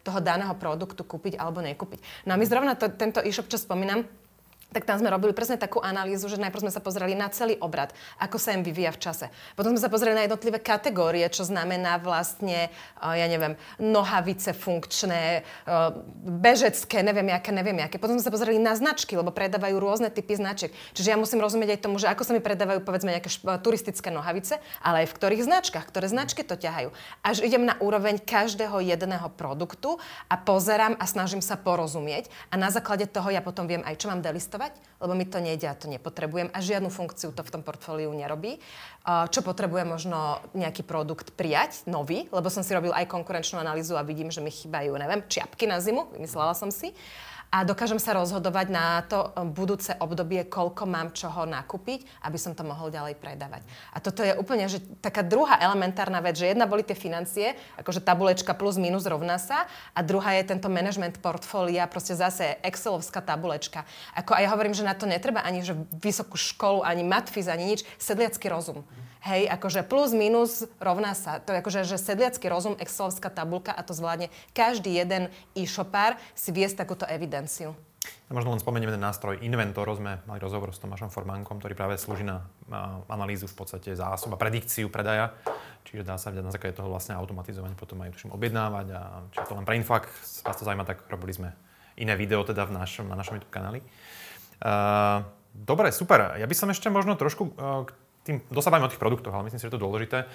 toho daného produktu kúpiť alebo nekúpiť. No a my zrovna to, tento e-shop, čo spomínam, tak tam sme robili presne takú analýzu, že najprv sme sa pozreli na celý obrad, ako sa im vyvíja v čase. Potom sme sa pozreli na jednotlivé kategórie, čo znamená vlastne, ja neviem, nohavice funkčné, bežecké, neviem aké, neviem aké. Potom sme sa pozreli na značky, lebo predávajú rôzne typy značiek. Čiže ja musím rozumieť aj tomu, že ako sa mi predávajú povedzme nejaké turistické nohavice, ale aj v ktorých značkách, ktoré značky to ťahajú. Až idem na úroveň každého jedného produktu a pozerám a snažím sa porozumieť a na základe toho ja potom viem aj, čo mám delistovať investovať, lebo mi to nejde a to nepotrebujem a žiadnu funkciu to v tom portfóliu nerobí. Čo potrebuje možno nejaký produkt prijať, nový, lebo som si robil aj konkurenčnú analýzu a vidím, že mi chýbajú, neviem, čiapky na zimu, vymyslela som si a dokážem sa rozhodovať na to um, budúce obdobie, koľko mám čoho nakúpiť, aby som to mohol ďalej predávať. A toto je úplne že taká druhá elementárna vec, že jedna boli tie financie, akože tabulečka plus minus rovná sa a druhá je tento management portfólia, proste zase Excelovská tabulečka. Ako, a ja hovorím, že na to netreba ani že vysokú školu, ani matfiz, ani nič, sedliacký rozum. Hej, akože plus, minus rovná sa. To je akože že sedliacký rozum, excelovská tabulka a to zvládne každý jeden e-shopár si viesť takúto evidenciu. Ja možno len spomenieme ten nástroj Inventor. Sme mali rozhovor s Tomášom Formánkom, ktorý práve slúži na analýzu v podstate zásob a predikciu predaja. Čiže dá sa na základe toho vlastne automatizovať, potom aj tuším objednávať. A či to len pre infak, vás to zaujíma, tak robili sme iné video teda v našom, na našom YouTube kanáli. Uh, dobre, super. Ja by som ešte možno trošku uh, tým, dosávame o tých produktoch, ale myslím si, že to je dôležité,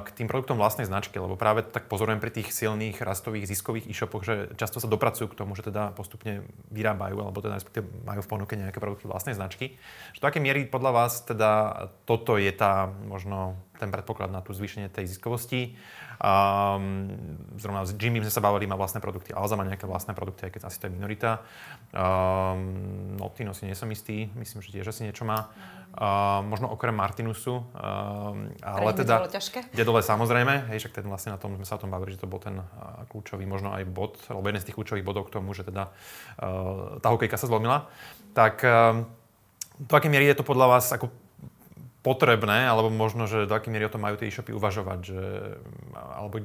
k tým produktom vlastnej značky, lebo práve tak pozorujem pri tých silných, rastových, ziskových e-shopoch, že často sa dopracujú k tomu, že teda postupne vyrábajú, alebo teda respektíve majú v ponuke nejaké produkty vlastnej značky. Že do akej miery podľa vás teda toto je tá možno ten predpoklad na tú zvýšenie tej ziskovosti. Um, zrovna s Jimmy sme sa bavili, má vlastné produkty, Alza má nejaké vlastné produkty, aj keď asi to je minorita. Um, Notino si nie som istý, myslím, že tiež asi niečo má. Uh, možno okrem Martinusu, um, ale teda... Dedole samozrejme, hej, však ten vlastne na tom sme sa o tom bavili, že to bol ten uh, kľúčový možno aj bod, alebo jeden z tých kľúčových bodov k tomu, že teda uh, tá hokejka sa zlomila. Tak uh, do akej miery je to podľa vás ako potrebné, alebo možno, že do akej miery o tom majú tie e-shopy uvažovať, že, alebo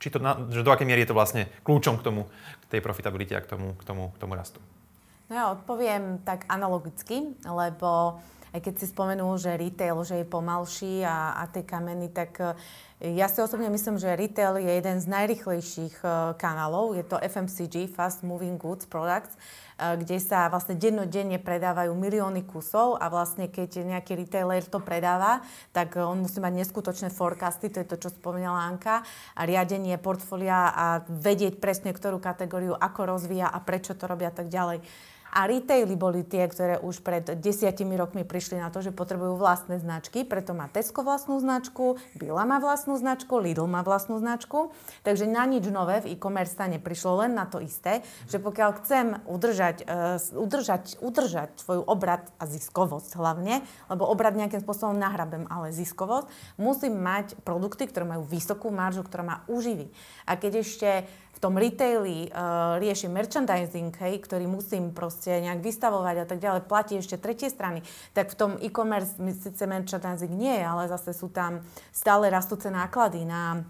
či to, že do akej miery je to vlastne kľúčom k tomu, k tej profitabilite a k tomu, k tomu, k tomu rastu. No ja odpoviem tak analogicky, lebo aj keď si spomenul, že retail že je pomalší a, a tie kameny, tak e, ja si osobne myslím, že retail je jeden z najrychlejších e, kanálov. Je to FMCG, Fast Moving Goods Products E, kde sa vlastne dennodenne predávajú milióny kusov a vlastne keď nejaký retailer to predáva, tak on musí mať neskutočné forecasty, to je to, čo spomínala Anka, a riadenie portfólia a vedieť presne, ktorú kategóriu, ako rozvíja a prečo to robia a tak ďalej. A retaily boli tie, ktoré už pred desiatimi rokmi prišli na to, že potrebujú vlastné značky, preto má Tesco vlastnú značku, Billa má vlastnú značku, Lidl má vlastnú značku. Takže na nič nové v e-commerce sa neprišlo, len na to isté, že pokiaľ chcem udržať, uh, udržať, udržať svoju obrad a ziskovosť hlavne, lebo obrad nejakým spôsobom nahrabem, ale ziskovosť, musím mať produkty, ktoré majú vysokú maržu, ktorá ma uživí. A keď ešte tom retaili uh, riešim merchandising, hej, ktorý musím proste nejak vystavovať a tak ďalej, platí ešte tretie strany, tak v tom e-commerce síce merchandising nie ale zase sú tam stále rastúce náklady na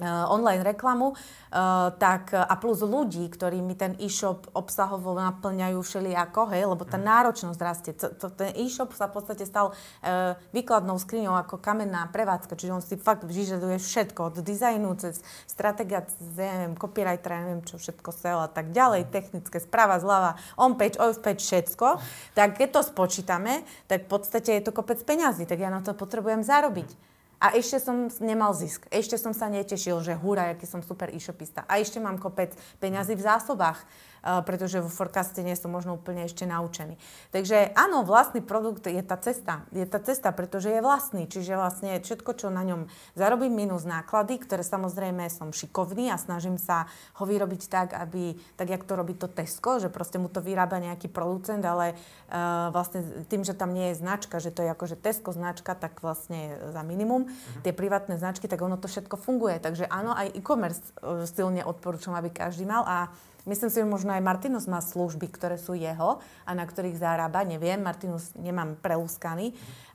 online reklamu, uh, tak, a plus ľudí, ktorí mi ten e-shop obsahovo naplňajú všelijako, hej, lebo tá mhm. náročnosť rastie. Ten e-shop sa v podstate stal uh, výkladnou skriňou ako kamenná prevádzka, čiže on si fakt vyžaduje všetko, od dizajnu cez stratégia, cez, neviem, copywritera, neviem čo, všetko SEO a tak ďalej, mhm. technické, správa, zľava, on-page, off-page, všetko. Tak keď to spočítame, tak v podstate je to kopec peňazí, tak ja na to potrebujem zarobiť. A ešte som nemal zisk. Ešte som sa netešil, že húra, aký som super e-shopista. A ešte mám kopec peňazí v zásobách. Eh, pretože vo forecaste nie som možno úplne ešte naučený. Takže áno, vlastný produkt je tá cesta. Je tá cesta, pretože je vlastný. Čiže vlastne všetko, čo na ňom zarobím, minus náklady, ktoré samozrejme som šikovný a snažím sa ho vyrobiť tak, aby, tak jak to robí to Tesco, že proste mu to vyrába nejaký producent, ale uh, vlastne tým, že tam nie je značka, že to je akože Tesco značka, tak vlastne za minimum. Uh-huh. Tie privátne značky, tak ono to všetko funguje. Takže áno, aj e-commerce uh, silne odporúčam, aby každý mal a Myslím si, že možno aj Martinus má služby, ktoré sú jeho a na ktorých zarába. Neviem, Martinus nemám preúskaný.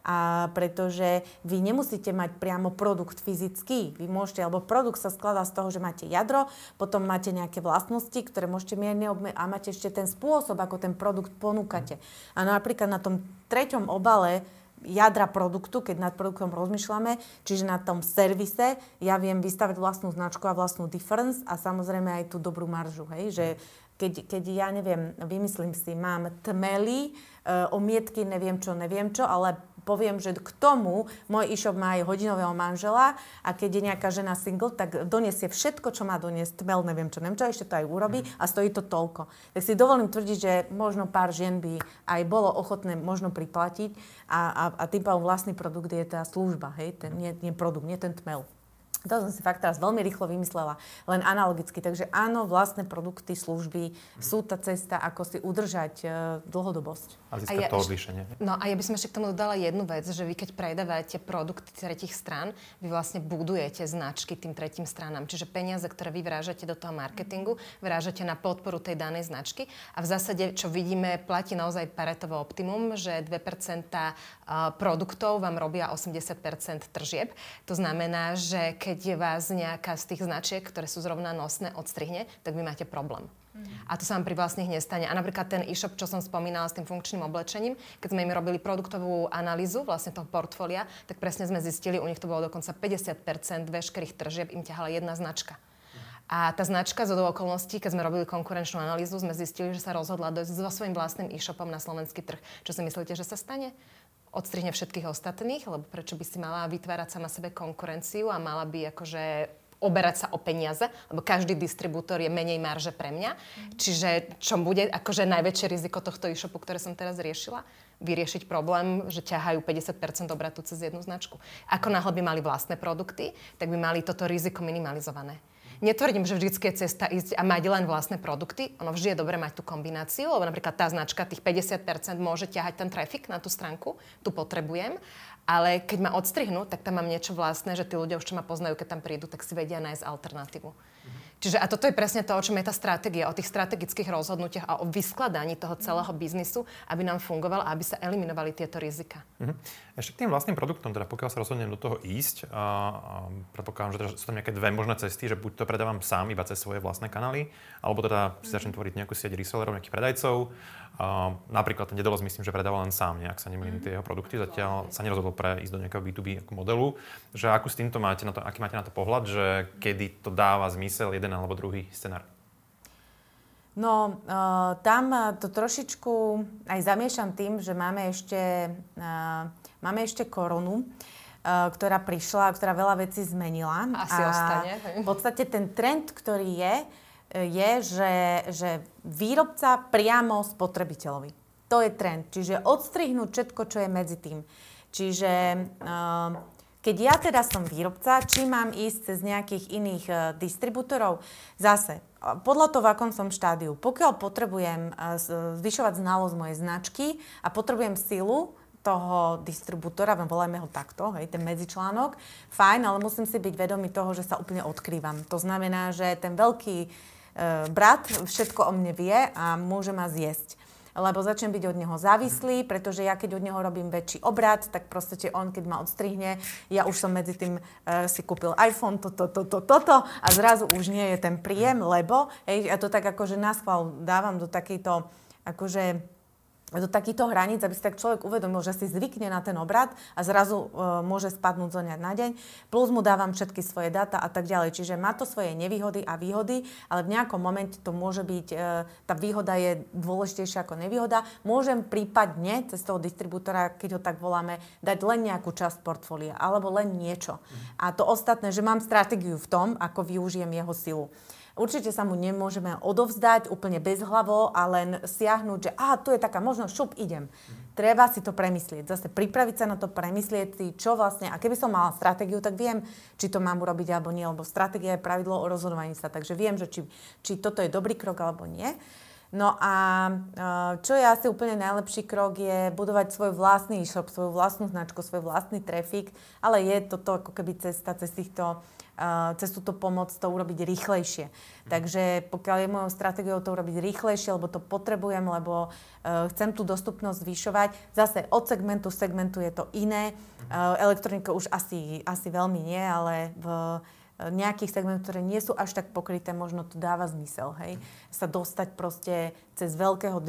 A pretože vy nemusíte mať priamo produkt fyzický. Vy môžete, alebo produkt sa skladá z toho, že máte jadro, potom máte nejaké vlastnosti, ktoré môžete mierne obme- a máte ešte ten spôsob, ako ten produkt ponúkate. A napríklad na tom treťom obale jadra produktu, keď nad produktom rozmýšľame, čiže na tom servise ja viem vystavať vlastnú značku a vlastnú difference a samozrejme aj tú dobrú maržu, hej, že keď, keď ja neviem, vymyslím si, mám tmely, uh, omietky, neviem čo, neviem čo, ale poviem, že k tomu môj e-shop má aj hodinového manžela a keď je nejaká žena single, tak donesie všetko, čo má doniesť, tmel, neviem čo, neviem čo, ešte to aj urobí a stojí to toľko. Tak si dovolím tvrdiť, že možno pár žien by aj bolo ochotné možno priplatiť a, a, a tým pádom vlastný produkt je tá služba, hej, ten, nie, nie produkt, nie ten tmel. To som si fakt teraz veľmi rýchlo vymyslela, len analogicky. Takže áno, vlastné produkty, služby sú tá cesta, ako si udržať uh, dlhodobosť. A získať ja, to odlišenie. No a ja by som ešte k tomu dodala jednu vec, že vy keď predávate produkty tretich strán, vy vlastne budujete značky tým tretím stranám. Čiže peniaze, ktoré vy vrážate do toho marketingu, vrážate na podporu tej danej značky. A v zásade, čo vidíme, platí naozaj paretové optimum, že 2% produktov vám robia 80% tržieb. To znamená, že keď keď vás nejaká z tých značiek, ktoré sú zrovna nosné, odstrihne, tak vy máte problém. A to sa vám pri vlastných nestane. A napríklad ten e-shop, čo som spomínala s tým funkčným oblečením, keď sme im robili produktovú analýzu vlastne toho portfólia, tak presne sme zistili, u nich to bolo dokonca 50% veškerých tržieb im ťahala jedna značka. A tá značka z okolností, keď sme robili konkurenčnú analýzu, sme zistili, že sa rozhodla dojsť so svojím vlastným e-shopom na slovenský trh. Čo si myslíte, že sa stane? Odstrihne všetkých ostatných, lebo prečo by si mala vytvárať sama sebe konkurenciu a mala by akože oberať sa o peniaze, lebo každý distribútor je menej marže pre mňa. Mm. Čiže čo bude akože najväčšie riziko tohto e-shopu, ktoré som teraz riešila? Vyriešiť problém, že ťahajú 50% obratu cez jednu značku. Ako náhle by mali vlastné produkty, tak by mali toto riziko minimalizované. Netvrdím, že vždy je cesta ísť a mať len vlastné produkty. Ono vždy je dobre mať tú kombináciu, lebo napríklad tá značka, tých 50% môže ťahať ten trafik na tú stránku, tu potrebujem. Ale keď ma odstrihnú, tak tam mám niečo vlastné, že tí ľudia už, čo ma poznajú, keď tam prídu, tak si vedia nájsť alternatívu. Čiže a toto je presne to, o čom je tá stratégia, o tých strategických rozhodnutiach a o vyskladaní toho celého biznisu, aby nám fungoval a aby sa eliminovali tieto rizika. Mm-hmm. Ešte k tým vlastným produktom, teda pokiaľ sa rozhodnem do toho ísť, a, a predpokladám, že teda sú tam nejaké dve možné cesty, že buď to predávam sám iba cez svoje vlastné kanály, alebo teda si začnem tvoriť nejakú sieť resellerov, nejakých predajcov, Uh, napríklad ten Dedelos myslím, že predával len sám, nejak sa nemýlim tie jeho produkty, zatiaľ sa nerozhodol pre ísť do nejakého B2B modelu. Že akú s týmto máte na to, aký máte na to pohľad, že kedy to dáva zmysel jeden alebo druhý scenár? No, uh, tam to trošičku aj zamiešam tým, že máme ešte, uh, máme ešte koronu, uh, ktorá prišla, ktorá veľa vecí zmenila. Asi a ostane. V podstate ten trend, ktorý je, je, že, že výrobca priamo spotrebiteľovi. To je trend. Čiže odstrihnúť všetko, čo je medzi tým. Čiže uh, keď ja teda som výrobca, či mám ísť cez nejakých iných uh, distribútorov, zase, podľa toho, v akom som štádiu. Pokiaľ potrebujem uh, zvyšovať znalosť mojej značky a potrebujem silu, toho distribútora, volajme ho takto, hej, ten medzičlánok, fajn, ale musím si byť vedomý toho, že sa úplne odkrývam. To znamená, že ten veľký E, brat všetko o mne vie a môže ma zjesť. lebo začnem byť od neho závislý, pretože ja keď od neho robím väčší obrad, tak proste on, keď ma odstrihne, ja už som medzi tým uh, si kúpil iPhone, toto, toto, toto, to, a zrazu už nie je ten príjem, lebo, hej, ja to tak akože na dávam do takejto, akože do takýchto hraníc, aby si tak človek uvedomil, že si zvykne na ten obrad a zrazu e, môže spadnúť zo dňa na deň. Plus mu dávam všetky svoje dáta a tak ďalej. Čiže má to svoje nevýhody a výhody, ale v nejakom momente to môže byť, e, tá výhoda je dôležitejšia ako nevýhoda. Môžem prípadne cez toho distribútora, keď ho tak voláme, dať len nejakú časť portfólia alebo len niečo. A to ostatné, že mám stratégiu v tom, ako využijem jeho silu. Určite sa mu nemôžeme odovzdať úplne bezhlavo a len siahnuť, že aha, tu je taká možnosť, šup, idem. Treba si to premyslieť. Zase pripraviť sa na to, premyslieť si, čo vlastne, a keby som mala stratégiu, tak viem, či to mám urobiť alebo nie, lebo stratégia je pravidlo o rozhodovaní sa, takže viem, že či, či toto je dobrý krok alebo nie. No a čo je asi úplne najlepší krok je budovať svoj vlastný e-shop, svoju vlastnú značku, svoj vlastný trafik, ale je toto ako keby cesta cez týchto cez túto pomoc to urobiť rýchlejšie. Takže pokiaľ je mojou stratégiou to urobiť rýchlejšie, lebo to potrebujem, lebo uh, chcem tú dostupnosť zvyšovať, zase od segmentu segmentu je to iné. Uh, elektronika už asi, asi veľmi nie, ale v nejakých segmentov, ktoré nie sú až tak pokryté, možno to dáva zmysel, hej? Sa dostať proste cez veľkého uh,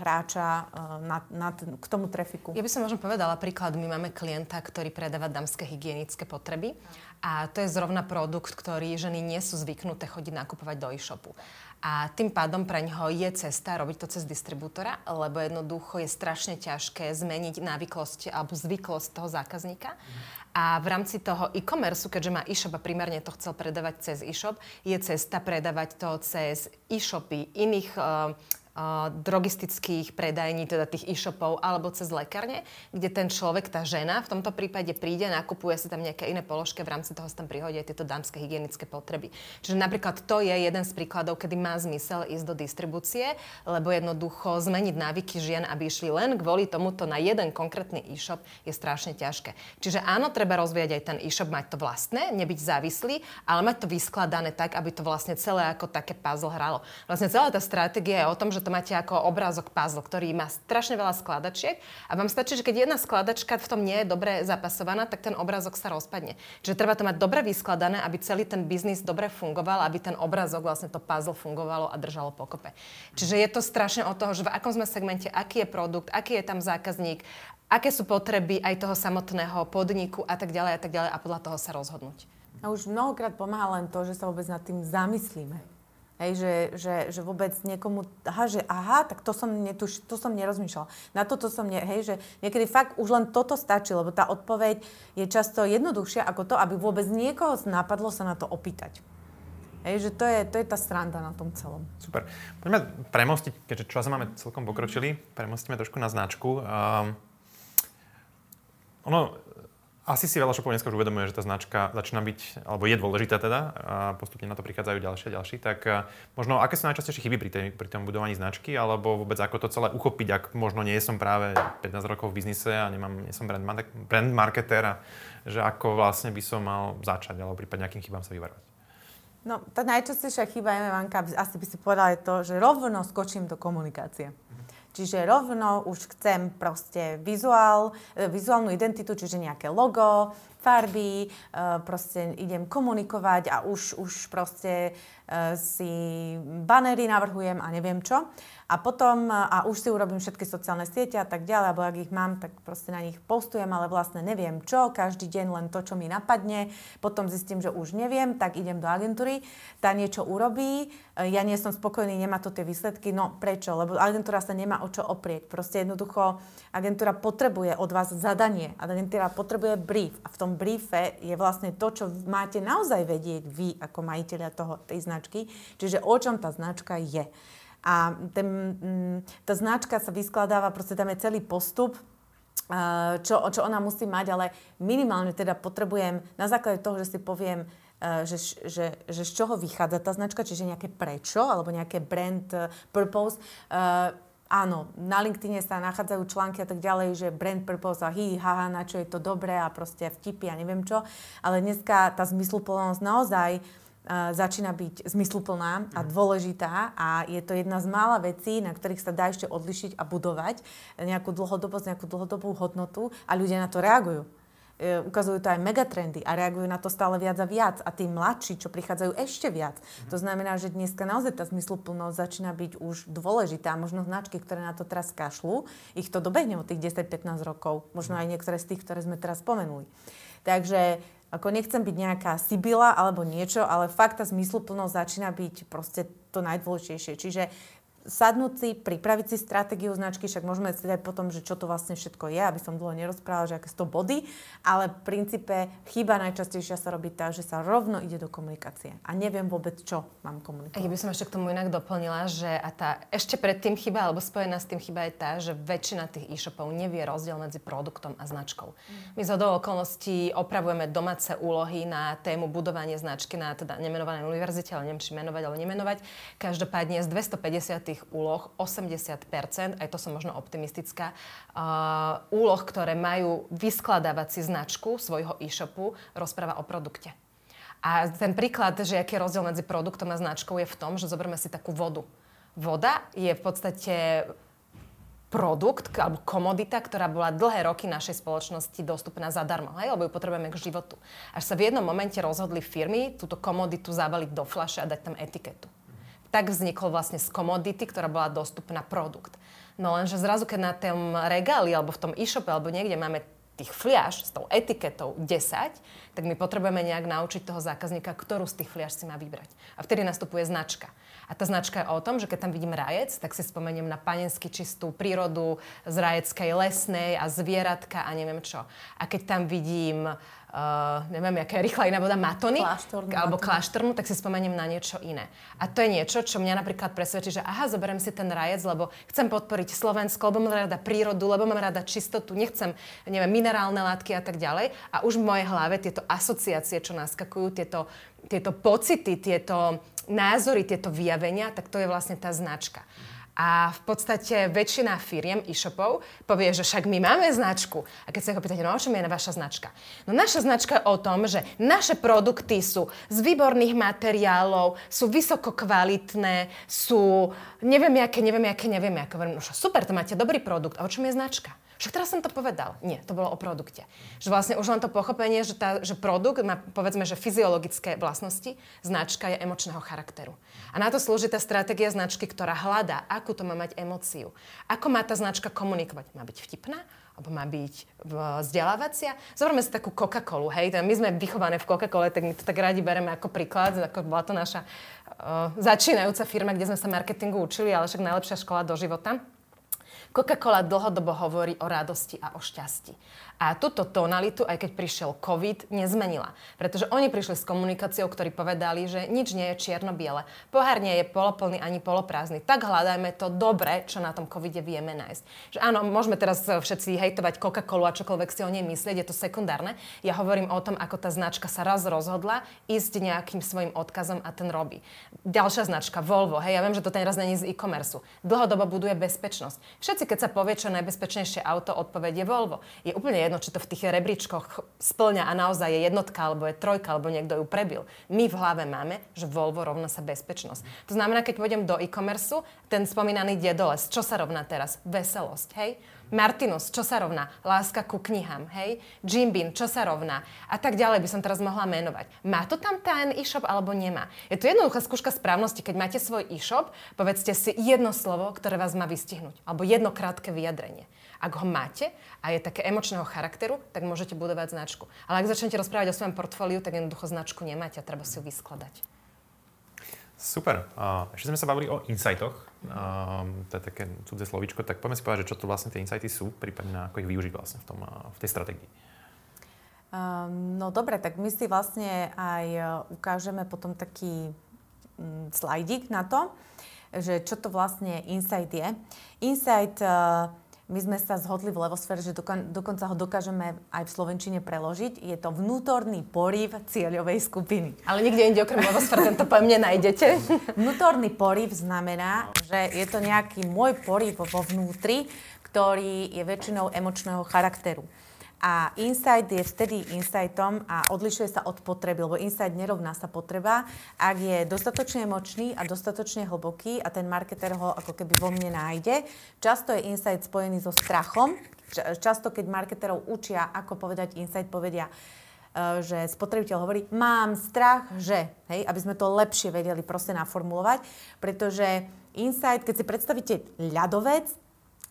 hráča uh, na, na t- k tomu trafiku. Ja by som možno povedala príklad. My máme klienta, ktorý predáva damské hygienické potreby a to je zrovna produkt, ktorý ženy nie sú zvyknuté chodiť nakupovať do e-shopu. A tým pádom pre ňoho je cesta robiť to cez distribútora, lebo jednoducho je strašne ťažké zmeniť návyklosť alebo zvyklosť toho zákazníka. A v rámci toho e-commerce, keďže má e-shop a primárne to chcel predávať cez e-shop, je cesta predávať to cez e-shopy iných uh, drogistických predajní, teda tých e-shopov, alebo cez lekárne, kde ten človek, tá žena v tomto prípade príde, nakupuje si tam nejaké iné položky, v rámci toho sa tam prihodia tieto dámske hygienické potreby. Čiže napríklad to je jeden z príkladov, kedy má zmysel ísť do distribúcie, lebo jednoducho zmeniť návyky žien, aby išli len kvôli tomuto na jeden konkrétny e-shop, je strašne ťažké. Čiže áno, treba rozvíjať aj ten e-shop, mať to vlastné, nebyť závislý, ale mať to vyskladané tak, aby to vlastne celé ako také puzzle hralo. Vlastne celá tá stratégia je o tom, že to máte ako obrázok puzzle, ktorý má strašne veľa skladačiek a vám stačí, že keď jedna skladačka v tom nie je dobre zapasovaná, tak ten obrázok sa rozpadne. Čiže treba to mať dobre vyskladané, aby celý ten biznis dobre fungoval, aby ten obrázok, vlastne to puzzle fungovalo a držalo pokope. Čiže je to strašne o toho, že v akom sme segmente, aký je produkt, aký je tam zákazník, aké sú potreby aj toho samotného podniku a tak ďalej a tak ďalej a podľa toho sa rozhodnúť. A už mnohokrát pomáha len to, že sa vôbec nad tým zamyslíme. Hej, že, že, že vôbec niekomu, aha, že aha, tak to som, netuš, to som nerozmýšľal. Na toto som, ne, hej, že niekedy fakt už len toto stačí, lebo tá odpoveď je často jednoduchšia ako to, aby vôbec niekoho napadlo sa na to opýtať. Hej, že to je, to je tá sranda na tom celom. Super. Poďme premostiť, keďže čas máme celkom pokročili, premostíme trošku na značku. Um, ono, asi si veľa šopov dneska už uvedomuje, že tá značka začína byť, alebo je dôležitá teda, a postupne na to prichádzajú ďalšie a ďalší. Tak možno, aké sú najčastejšie chyby pri, tej, pri tom budovaní značky, alebo vôbec ako to celé uchopiť, ak možno nie som práve 15 rokov v biznise a nemám, nie som brand, brand marketer a že ako vlastne by som mal začať, alebo prípadne akým chybám sa vyvarovať. No, tá najčastejšia chyba, Vanka, asi by si povedala, je to, že rovno skočím do komunikácie. Čiže rovno už chcem proste vizuál, e, vizuálnu identitu, čiže nejaké logo, farby, e, proste idem komunikovať a už, už proste si banery navrhujem a neviem čo. A potom, a už si urobím všetky sociálne siete a tak ďalej, alebo ak ich mám, tak proste na nich postujem, ale vlastne neviem čo, každý deň len to, čo mi napadne, potom zistím, že už neviem, tak idem do agentúry, tá niečo urobí, e, ja nie som spokojný, nemá to tie výsledky, no prečo? Lebo agentúra sa nemá o čo oprieť, proste jednoducho agentúra potrebuje od vás zadanie, agentúra potrebuje brief a v tom briefe je vlastne to, čo máte naozaj vedieť vy ako majiteľia toho, tej značky, čiže o čom tá značka je. A ten, mm, tá značka sa vyskladáva, proste tam je celý postup, čo, čo ona musí mať, ale minimálne teda potrebujem na základe toho, že si poviem, že, že, že z čoho vychádza tá značka, čiže nejaké prečo, alebo nejaké brand uh, purpose. Áno, na LinkedIne sa nachádzajú články a tak ďalej, že brand purpose a hi, haha, na čo je to dobré a proste vtipy a neviem čo. Ale dneska tá zmysluplnosť naozaj uh, začína byť zmysluplná a dôležitá a je to jedna z mála vecí, na ktorých sa dá ešte odlišiť a budovať nejakú dlhodobosť, nejakú dlhodobú hodnotu a ľudia na to reagujú. E, ukazujú to aj megatrendy a reagujú na to stále viac a viac a tí mladší, čo prichádzajú ešte viac. To znamená, že dneska naozaj tá zmysluplnosť začína byť už dôležitá. Možno značky, ktoré na to teraz kašľú, ich to dobehne od tých 10-15 rokov. Možno aj niektoré z tých, ktoré sme teraz spomenuli. Takže ako nechcem byť nejaká sibila alebo niečo, ale fakt tá zmysluplnosť začína byť proste to najdôležitejšie. Čiže sadnúť si, pripraviť si stratégiu značky, však môžeme si dať potom, že čo to vlastne všetko je, aby som dlho nerozprávala, že aké 100 body, ale v princípe chyba najčastejšia sa robí tá, že sa rovno ide do komunikácie a neviem vôbec, čo mám komunikovať. Ja by som ešte k tomu inak doplnila, že a tá ešte predtým chyba, alebo spojená s tým chyba je tá, že väčšina tých e-shopov nevie rozdiel medzi produktom a značkou. My z okolností opravujeme domáce úlohy na tému budovanie značky na teda nemenovanej univerzite, ale neviem, či menovať alebo nemenovať. Každopádne z 250 tých úloh 80%, aj to som možno optimistická, uh, úloh, ktoré majú vyskladávať si značku svojho e-shopu, rozpráva o produkte. A ten príklad, že aký je rozdiel medzi produktom a značkou je v tom, že zoberme si takú vodu. Voda je v podstate produkt alebo komodita, ktorá bola dlhé roky našej spoločnosti dostupná zadarmo, hej, lebo ju potrebujeme k životu. Až sa v jednom momente rozhodli firmy túto komoditu zabaliť do fľaše a dať tam etiketu tak vznikol vlastne z komodity, ktorá bola dostupná produkt. No lenže zrazu, keď na tom regáli alebo v tom e-shope alebo niekde máme tých fliaž s tou etiketou 10, tak my potrebujeme nejak naučiť toho zákazníka, ktorú z tých fliaž si má vybrať. A vtedy nastupuje značka. A tá značka je o tom, že keď tam vidím rajec, tak si spomeniem na panensky čistú prírodu z rajeckej lesnej a zvieratka a neviem čo. A keď tam vidím uh, neviem, aká je rýchla iná voda, matony, kláštornú, alebo kláštornú, tak si spomeniem na niečo iné. A to je niečo, čo mňa napríklad presvedčí, že aha, zoberiem si ten rajec, lebo chcem podporiť Slovensko, lebo mám rada prírodu, lebo mám rada čistotu, nechcem, neviem, minerálne látky a tak ďalej. A už v mojej hlave tieto asociácie, čo naskakujú, tieto, tieto pocity, tieto názory, tieto vyjavenia, tak to je vlastne tá značka. A v podstate väčšina firiem e-shopov povie, že však my máme značku. A keď sa ho pýtate, no o čom je vaša značka? No naša značka je o tom, že naše produkty sú z výborných materiálov, sú vysoko kvalitné, sú neviem aké, neviem aké, neviem aké. No super, to máte dobrý produkt. A o čom je značka? Však teraz som to povedal. Nie, to bolo o produkte. Že vlastne už len to pochopenie, že, tá, že produkt má povedzme, že fyziologické vlastnosti, značka je emočného charakteru. A na to slúži tá stratégia značky, ktorá hľadá, akú to má mať emóciu. Ako má tá značka komunikovať? Má byť vtipná? alebo má byť vzdelávacia. Zoberme si takú Coca-Colu, hej, my sme vychované v Coca-Cole, tak my to tak radi bereme ako príklad, ako bola to naša uh, začínajúca firma, kde sme sa marketingu učili, ale však najlepšia škola do života. Coca-Cola dlhodobo hovorí o radosti a o šťastí. A túto tonalitu, aj keď prišiel COVID, nezmenila. Pretože oni prišli s komunikáciou, ktorí povedali, že nič nie je čierno-biele. Pohár nie je poloplný ani poloprázdny. Tak hľadajme to dobre, čo na tom covide vieme nájsť. Že áno, môžeme teraz všetci hejtovať Coca-Colu a čokoľvek si o nej myslieť, je to sekundárne. Ja hovorím o tom, ako tá značka sa raz rozhodla ísť nejakým svojim odkazom a ten robí. Ďalšia značka, Volvo, hej, ja viem, že to ten raz není z e-commerce. Dlhodobo buduje bezpečnosť. Všetci, keď sa povie, čo najbezpečnejšie auto, odpoveď je Volvo. Je úplne jedno, či to v tých rebríčkoch splňa a naozaj je jednotka, alebo je trojka, alebo niekto ju prebil. My v hlave máme, že Volvo rovná sa bezpečnosť. To znamená, keď pôjdem do e-commerce, ten spomínaný dedoles, čo sa rovná teraz? Veselosť, hej? Martinus, čo sa rovná? Láska ku knihám, hej? Jim Beam, čo sa rovná? A tak ďalej by som teraz mohla menovať. Má to tam ten e-shop alebo nemá? Je to jednoduchá skúška správnosti. Keď máte svoj e-shop, povedzte si jedno slovo, ktoré vás má vystihnúť. Alebo jedno krátke vyjadrenie. Ak ho máte a je také emočného charakteru, tak môžete budovať značku. Ale ak začnete rozprávať o svojom portfóliu, tak jednoducho značku nemáte a treba si ju vyskladať. Super. Uh, ešte sme sa bavili o insightoch. To je také cudzie slovíčko. Tak poďme si povedať, že čo to vlastne tie insighty sú, prípadne ako ich využiť vlastne v, tom, uh, v tej stratégii. No dobre, tak my si vlastne aj ukážeme potom taký slajdík na to, že čo to vlastne insight je. Insight uh, my sme sa zhodli v levosfére, že dokonca ho dokážeme aj v Slovenčine preložiť. Je to vnútorný poriv cieľovej skupiny. Ale nikde inde okrem levosféry tento pojem nenájdete. Vnútorný poriv znamená, že je to nejaký môj poriv vo vnútri, ktorý je väčšinou emočného charakteru. A insight je vtedy insightom a odlišuje sa od potreby, lebo insight nerovná sa potreba. Ak je dostatočne emočný a dostatočne hlboký a ten marketer ho ako keby vo mne nájde, často je insight spojený so strachom. Často, keď marketerov učia, ako povedať insight, povedia, e, že spotrebiteľ hovorí, mám strach, že, hej, aby sme to lepšie vedeli proste naformulovať, pretože insight, keď si predstavíte ľadovec,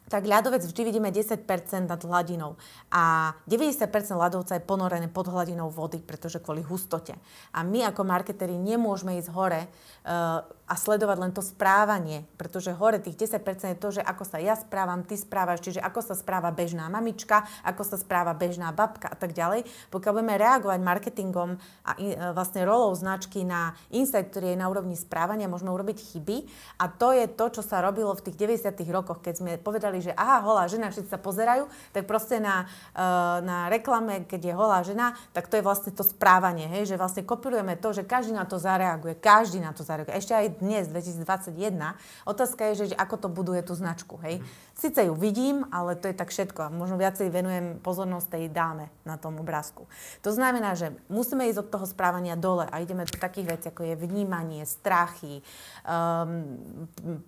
tak ľadovec vždy vidíme 10% nad hladinou. A 90% ľadovca je ponorené pod hladinou vody, pretože kvôli hustote. A my ako marketeri nemôžeme ísť hore uh, a sledovať len to správanie, pretože hore tých 10% je to, že ako sa ja správam, ty správaš, čiže ako sa správa bežná mamička, ako sa správa bežná babka a tak ďalej. Pokiaľ budeme reagovať marketingom a e, vlastne rolou značky na insight, ktorý je na úrovni správania, môžeme urobiť chyby a to je to, čo sa robilo v tých 90 rokoch, keď sme povedali, že aha, holá žena, všetci sa pozerajú, tak proste na, uh, na reklame, keď je holá žena, tak to je vlastne to správanie, hej, že vlastne kopírujeme to, že každý na to zareaguje, každý na to zareaguje. Ešte aj dnes, 2021. Otázka je, že ako to buduje tú značku. Hej? Sice ju vidím, ale to je tak všetko. A možno viacej venujem pozornosť tej dáme na tom obrázku. To znamená, že musíme ísť od toho správania dole a ideme do takých vecí, ako je vnímanie, strachy, um,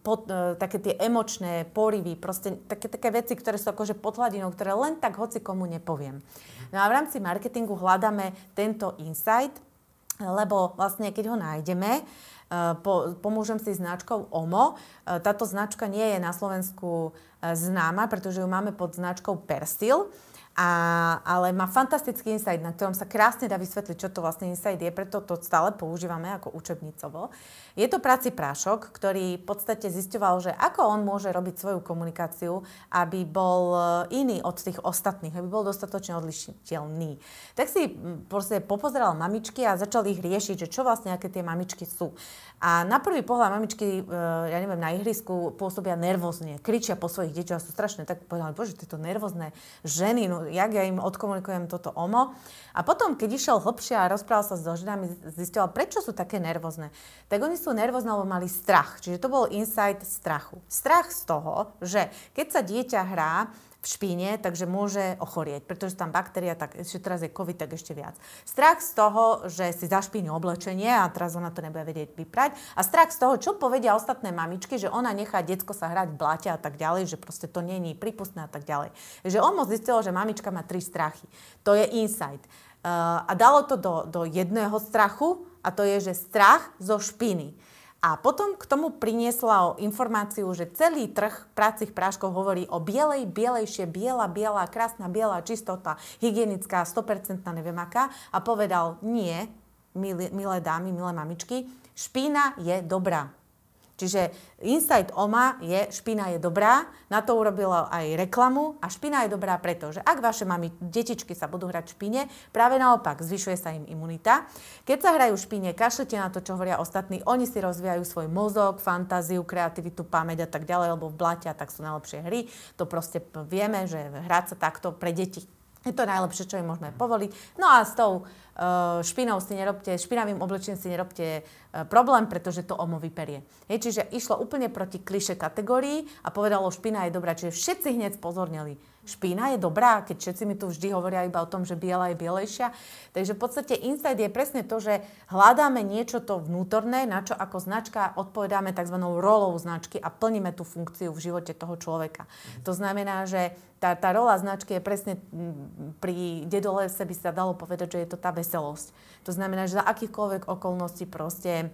pod, uh, také tie emočné porivy, proste také, také veci, ktoré sú akože pod hladinou, ktoré len tak hoci komu nepoviem. No a v rámci marketingu hľadáme tento insight, lebo vlastne keď ho nájdeme, po, pomôžem si značkou OMO. Eh, táto značka nie je na Slovensku eh, známa, pretože ju máme pod značkou Persil. A, ale má fantastický insight, na ktorom sa krásne dá vysvetliť, čo to vlastne insight je, preto to stále používame ako učebnicovo. Je to práci prášok, ktorý v podstate zisťoval, že ako on môže robiť svoju komunikáciu, aby bol iný od tých ostatných, aby bol dostatočne odlišiteľný. Tak si proste popozeral mamičky a začal ich riešiť, že čo vlastne aké tie mamičky sú. A na prvý pohľad mamičky, e, ja neviem, na ihrisku pôsobia nervózne, kričia po svojich deťoch a sú strašné. Tak povedali, bože, tieto nervózne ženy, no jak ja im odkomunikujem toto omo. A potom, keď išiel hlbšie a rozprával sa so ženami, zistil, prečo sú také nervózne. Tak oni sú nervózne, lebo mali strach. Čiže to bol insight strachu. Strach z toho, že keď sa dieťa hrá, v špíne, takže môže ochorieť, pretože tam baktéria, tak ešte teraz je COVID, tak ešte viac. Strach z toho, že si zašpíni oblečenie a teraz ona to nebude vedieť vyprať. A strach z toho, čo povedia ostatné mamičky, že ona nechá detsko sa hrať v blate a tak ďalej, že proste to není prípustné a tak ďalej. Že on moc zistil, že mamička má tri strachy. To je insight. Uh, a dalo to do, do jedného strachu a to je, že strach zo špiny. A potom k tomu priniesla informáciu, že celý trh prácich práškov hovorí o bielej, bielejšie, biela, biela, krásna, biela, čistota, hygienická, 100% neviem aká. A povedal, nie, milé, milé dámy, milé mamičky, špína je dobrá. Čiže Insight OMA je, špina je dobrá, na to urobila aj reklamu a špina je dobrá preto, že ak vaše mami, detičky sa budú hrať špine, práve naopak, zvyšuje sa im imunita. Keď sa hrajú špine, kašlite na to, čo hovoria ostatní, oni si rozvíjajú svoj mozog, fantáziu, kreativitu, pamäť a tak ďalej, lebo v blate tak sú najlepšie hry. To proste vieme, že hrať sa takto pre deti je to najlepšie, čo im môžeme povoliť. No a s tou uh, špinou si nerobte, špinavým oblečením si nerobte uh, problém, pretože to omo vyperie. Hej, čiže išlo úplne proti kliše kategórií a povedalo, špina je dobrá. Čiže všetci hneď spozornili špína je dobrá, keď všetci mi tu vždy hovoria iba o tom, že biela je bielejšia. Takže v podstate insight je presne to, že hľadáme niečo to vnútorné, na čo ako značka odpovedáme tzv. rolou značky a plníme tú funkciu v živote toho človeka. To znamená, že tá, tá rola značky je presne pri dedolese by sa dalo povedať, že je to tá veselosť. To znamená, že za akýchkoľvek okolností proste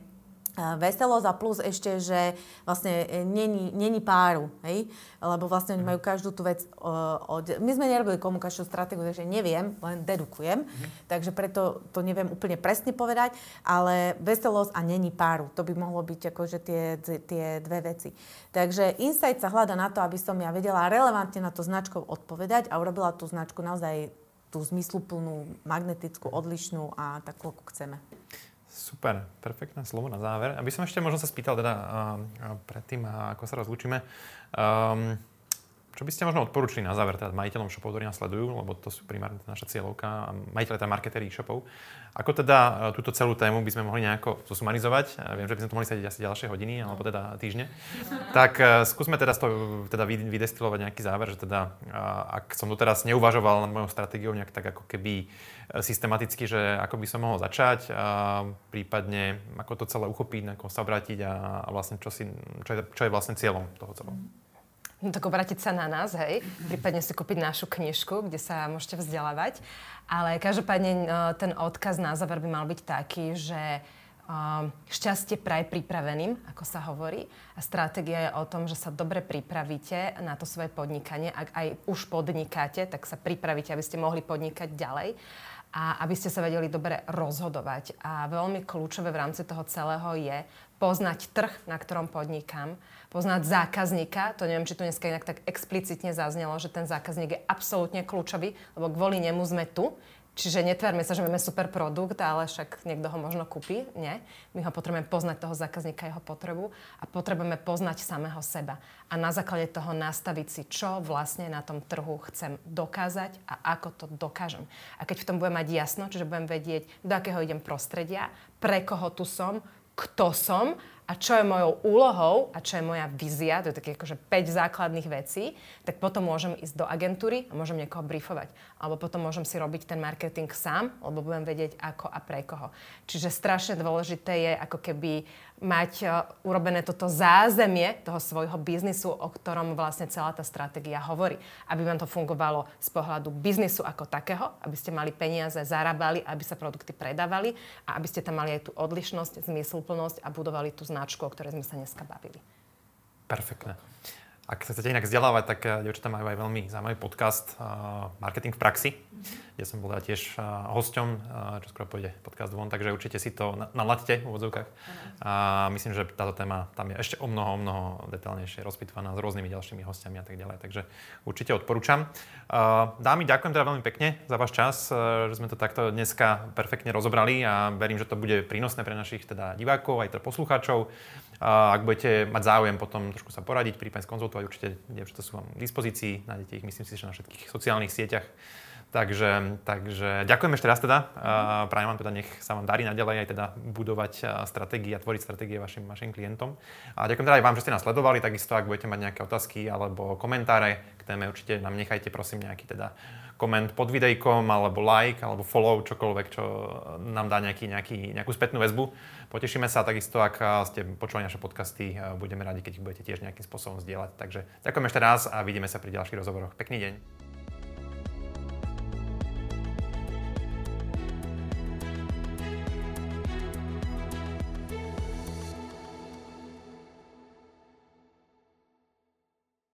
veselosť a plus ešte, že vlastne e, není, není páru, hej? Lebo vlastne oni majú každú tú vec uh, od... My sme nerobili komunikačnú stratégiu, takže neviem, len dedukujem, mm. takže preto to neviem úplne presne povedať, ale veselosť a není páru, to by mohlo byť akože tie, tie dve veci. Takže insight sa hľada na to, aby som ja vedela relevantne na to značkou odpovedať a urobila tú značku naozaj tú zmysluplnú, magnetickú, odlišnú a takú, ako chceme. Super, perfektné slovo na záver. Aby som ešte možno sa spýtal teda uh, predtým, ako sa rozlúčime. Um, čo by ste možno odporúčili na záver teda majiteľom shopov, ktorí nás sledujú, lebo to sú primárne naša cieľovka a majiteľe teda marketéri shopov. Ako teda e, túto celú tému by sme mohli nejako zosumarizovať? Viem, že by sme to mohli sedieť asi ďalšie hodiny alebo teda týždne. Tak uh, skúsme teda, to, teda vydestilovať nejaký záver, že teda ak som tu teraz neuvažoval nad mojou stratégiou nejak tak ako keby systematicky, že ako by som mohol začať, a prípadne ako to celé uchopiť, ako sa obrátiť a, a vlastne čo, si, čo, je, čo je vlastne cieľom toho celého. No tak obrátiť sa na nás, hej. Prípadne si kúpiť našu knižku, kde sa môžete vzdelávať. Ale každopádne e, ten odkaz na záver by mal byť taký, že e, šťastie praj pripraveným, ako sa hovorí. A stratégia je o tom, že sa dobre pripravíte na to svoje podnikanie. Ak aj už podnikáte, tak sa pripravíte, aby ste mohli podnikať ďalej a aby ste sa vedeli dobre rozhodovať. A veľmi kľúčové v rámci toho celého je poznať trh, na ktorom podnikám, poznať zákazníka. To neviem, či tu dneska inak tak explicitne zaznelo, že ten zákazník je absolútne kľúčový, lebo kvôli nemu sme tu. Čiže netvárme sa, že máme super produkt, ale však niekto ho možno kúpi. Nie. My ho potrebujeme poznať toho zákazníka, jeho potrebu a potrebujeme poznať samého seba. A na základe toho nastaviť si, čo vlastne na tom trhu chcem dokázať a ako to dokážem. A keď v tom budem mať jasno, čiže budem vedieť, do akého idem prostredia, pre koho tu som, kto som a čo je mojou úlohou a čo je moja vízia, to je také akože 5 základných vecí, tak potom môžem ísť do agentúry a môžem niekoho briefovať. Alebo potom môžem si robiť ten marketing sám, lebo budem vedieť ako a pre koho. Čiže strašne dôležité je ako keby mať uh, urobené toto zázemie toho svojho biznisu, o ktorom vlastne celá tá stratégia hovorí. Aby vám to fungovalo z pohľadu biznisu ako takého, aby ste mali peniaze, zarábali, aby sa produkty predávali a aby ste tam mali aj tú odlišnosť, zmysluplnosť a budovali tú značku, o ktorej sme sa dneska bavili. Perfektné. Ak sa chcete inak vzdelávať, tak eh, dievčatá majú aj veľmi zaujímavý podcast uh, Marketing v praxi, mm-hmm. som bol tiež uh, hosťom, uh, čo skoro pôjde podcast von, takže určite si to nalaďte v úvodzovkách. Mm-hmm. A myslím, že táto téma tam je ešte o mnoho, o mnoho detailnejšie rozpitvaná s rôznymi ďalšími hostiami a tak ďalej, takže určite odporúčam. Dámy, ďakujem teda veľmi pekne za váš čas, že sme to takto dneska perfektne rozobrali a verím, že to bude prínosné pre našich teda divákov aj teda poslucháčov. A ak budete mať záujem potom trošku sa poradiť, prípadne skonzultovať, určite dievčatá sú vám k dispozícii, nájdete ich myslím si, že na všetkých sociálnych sieťach. Takže, takže ďakujem ešte raz teda. Uh, prajem vám teda, nech sa vám darí naďalej aj teda budovať stratégie a tvoriť stratégie vašim, vašim klientom. A ďakujem teda aj vám, že ste nás sledovali. Takisto, ak budete mať nejaké otázky alebo komentáre k téme, určite nám nechajte prosím nejaký teda koment pod videjkom, alebo like, alebo follow, čokoľvek, čo nám dá nejaký, nejaký, nejakú spätnú väzbu. Potešíme sa takisto, ak ste počuli naše podcasty, budeme radi, keď ich budete tiež nejakým spôsobom zdieľať. Takže ďakujem ešte raz a vidíme sa pri ďalších rozhovoroch. Pekný deň.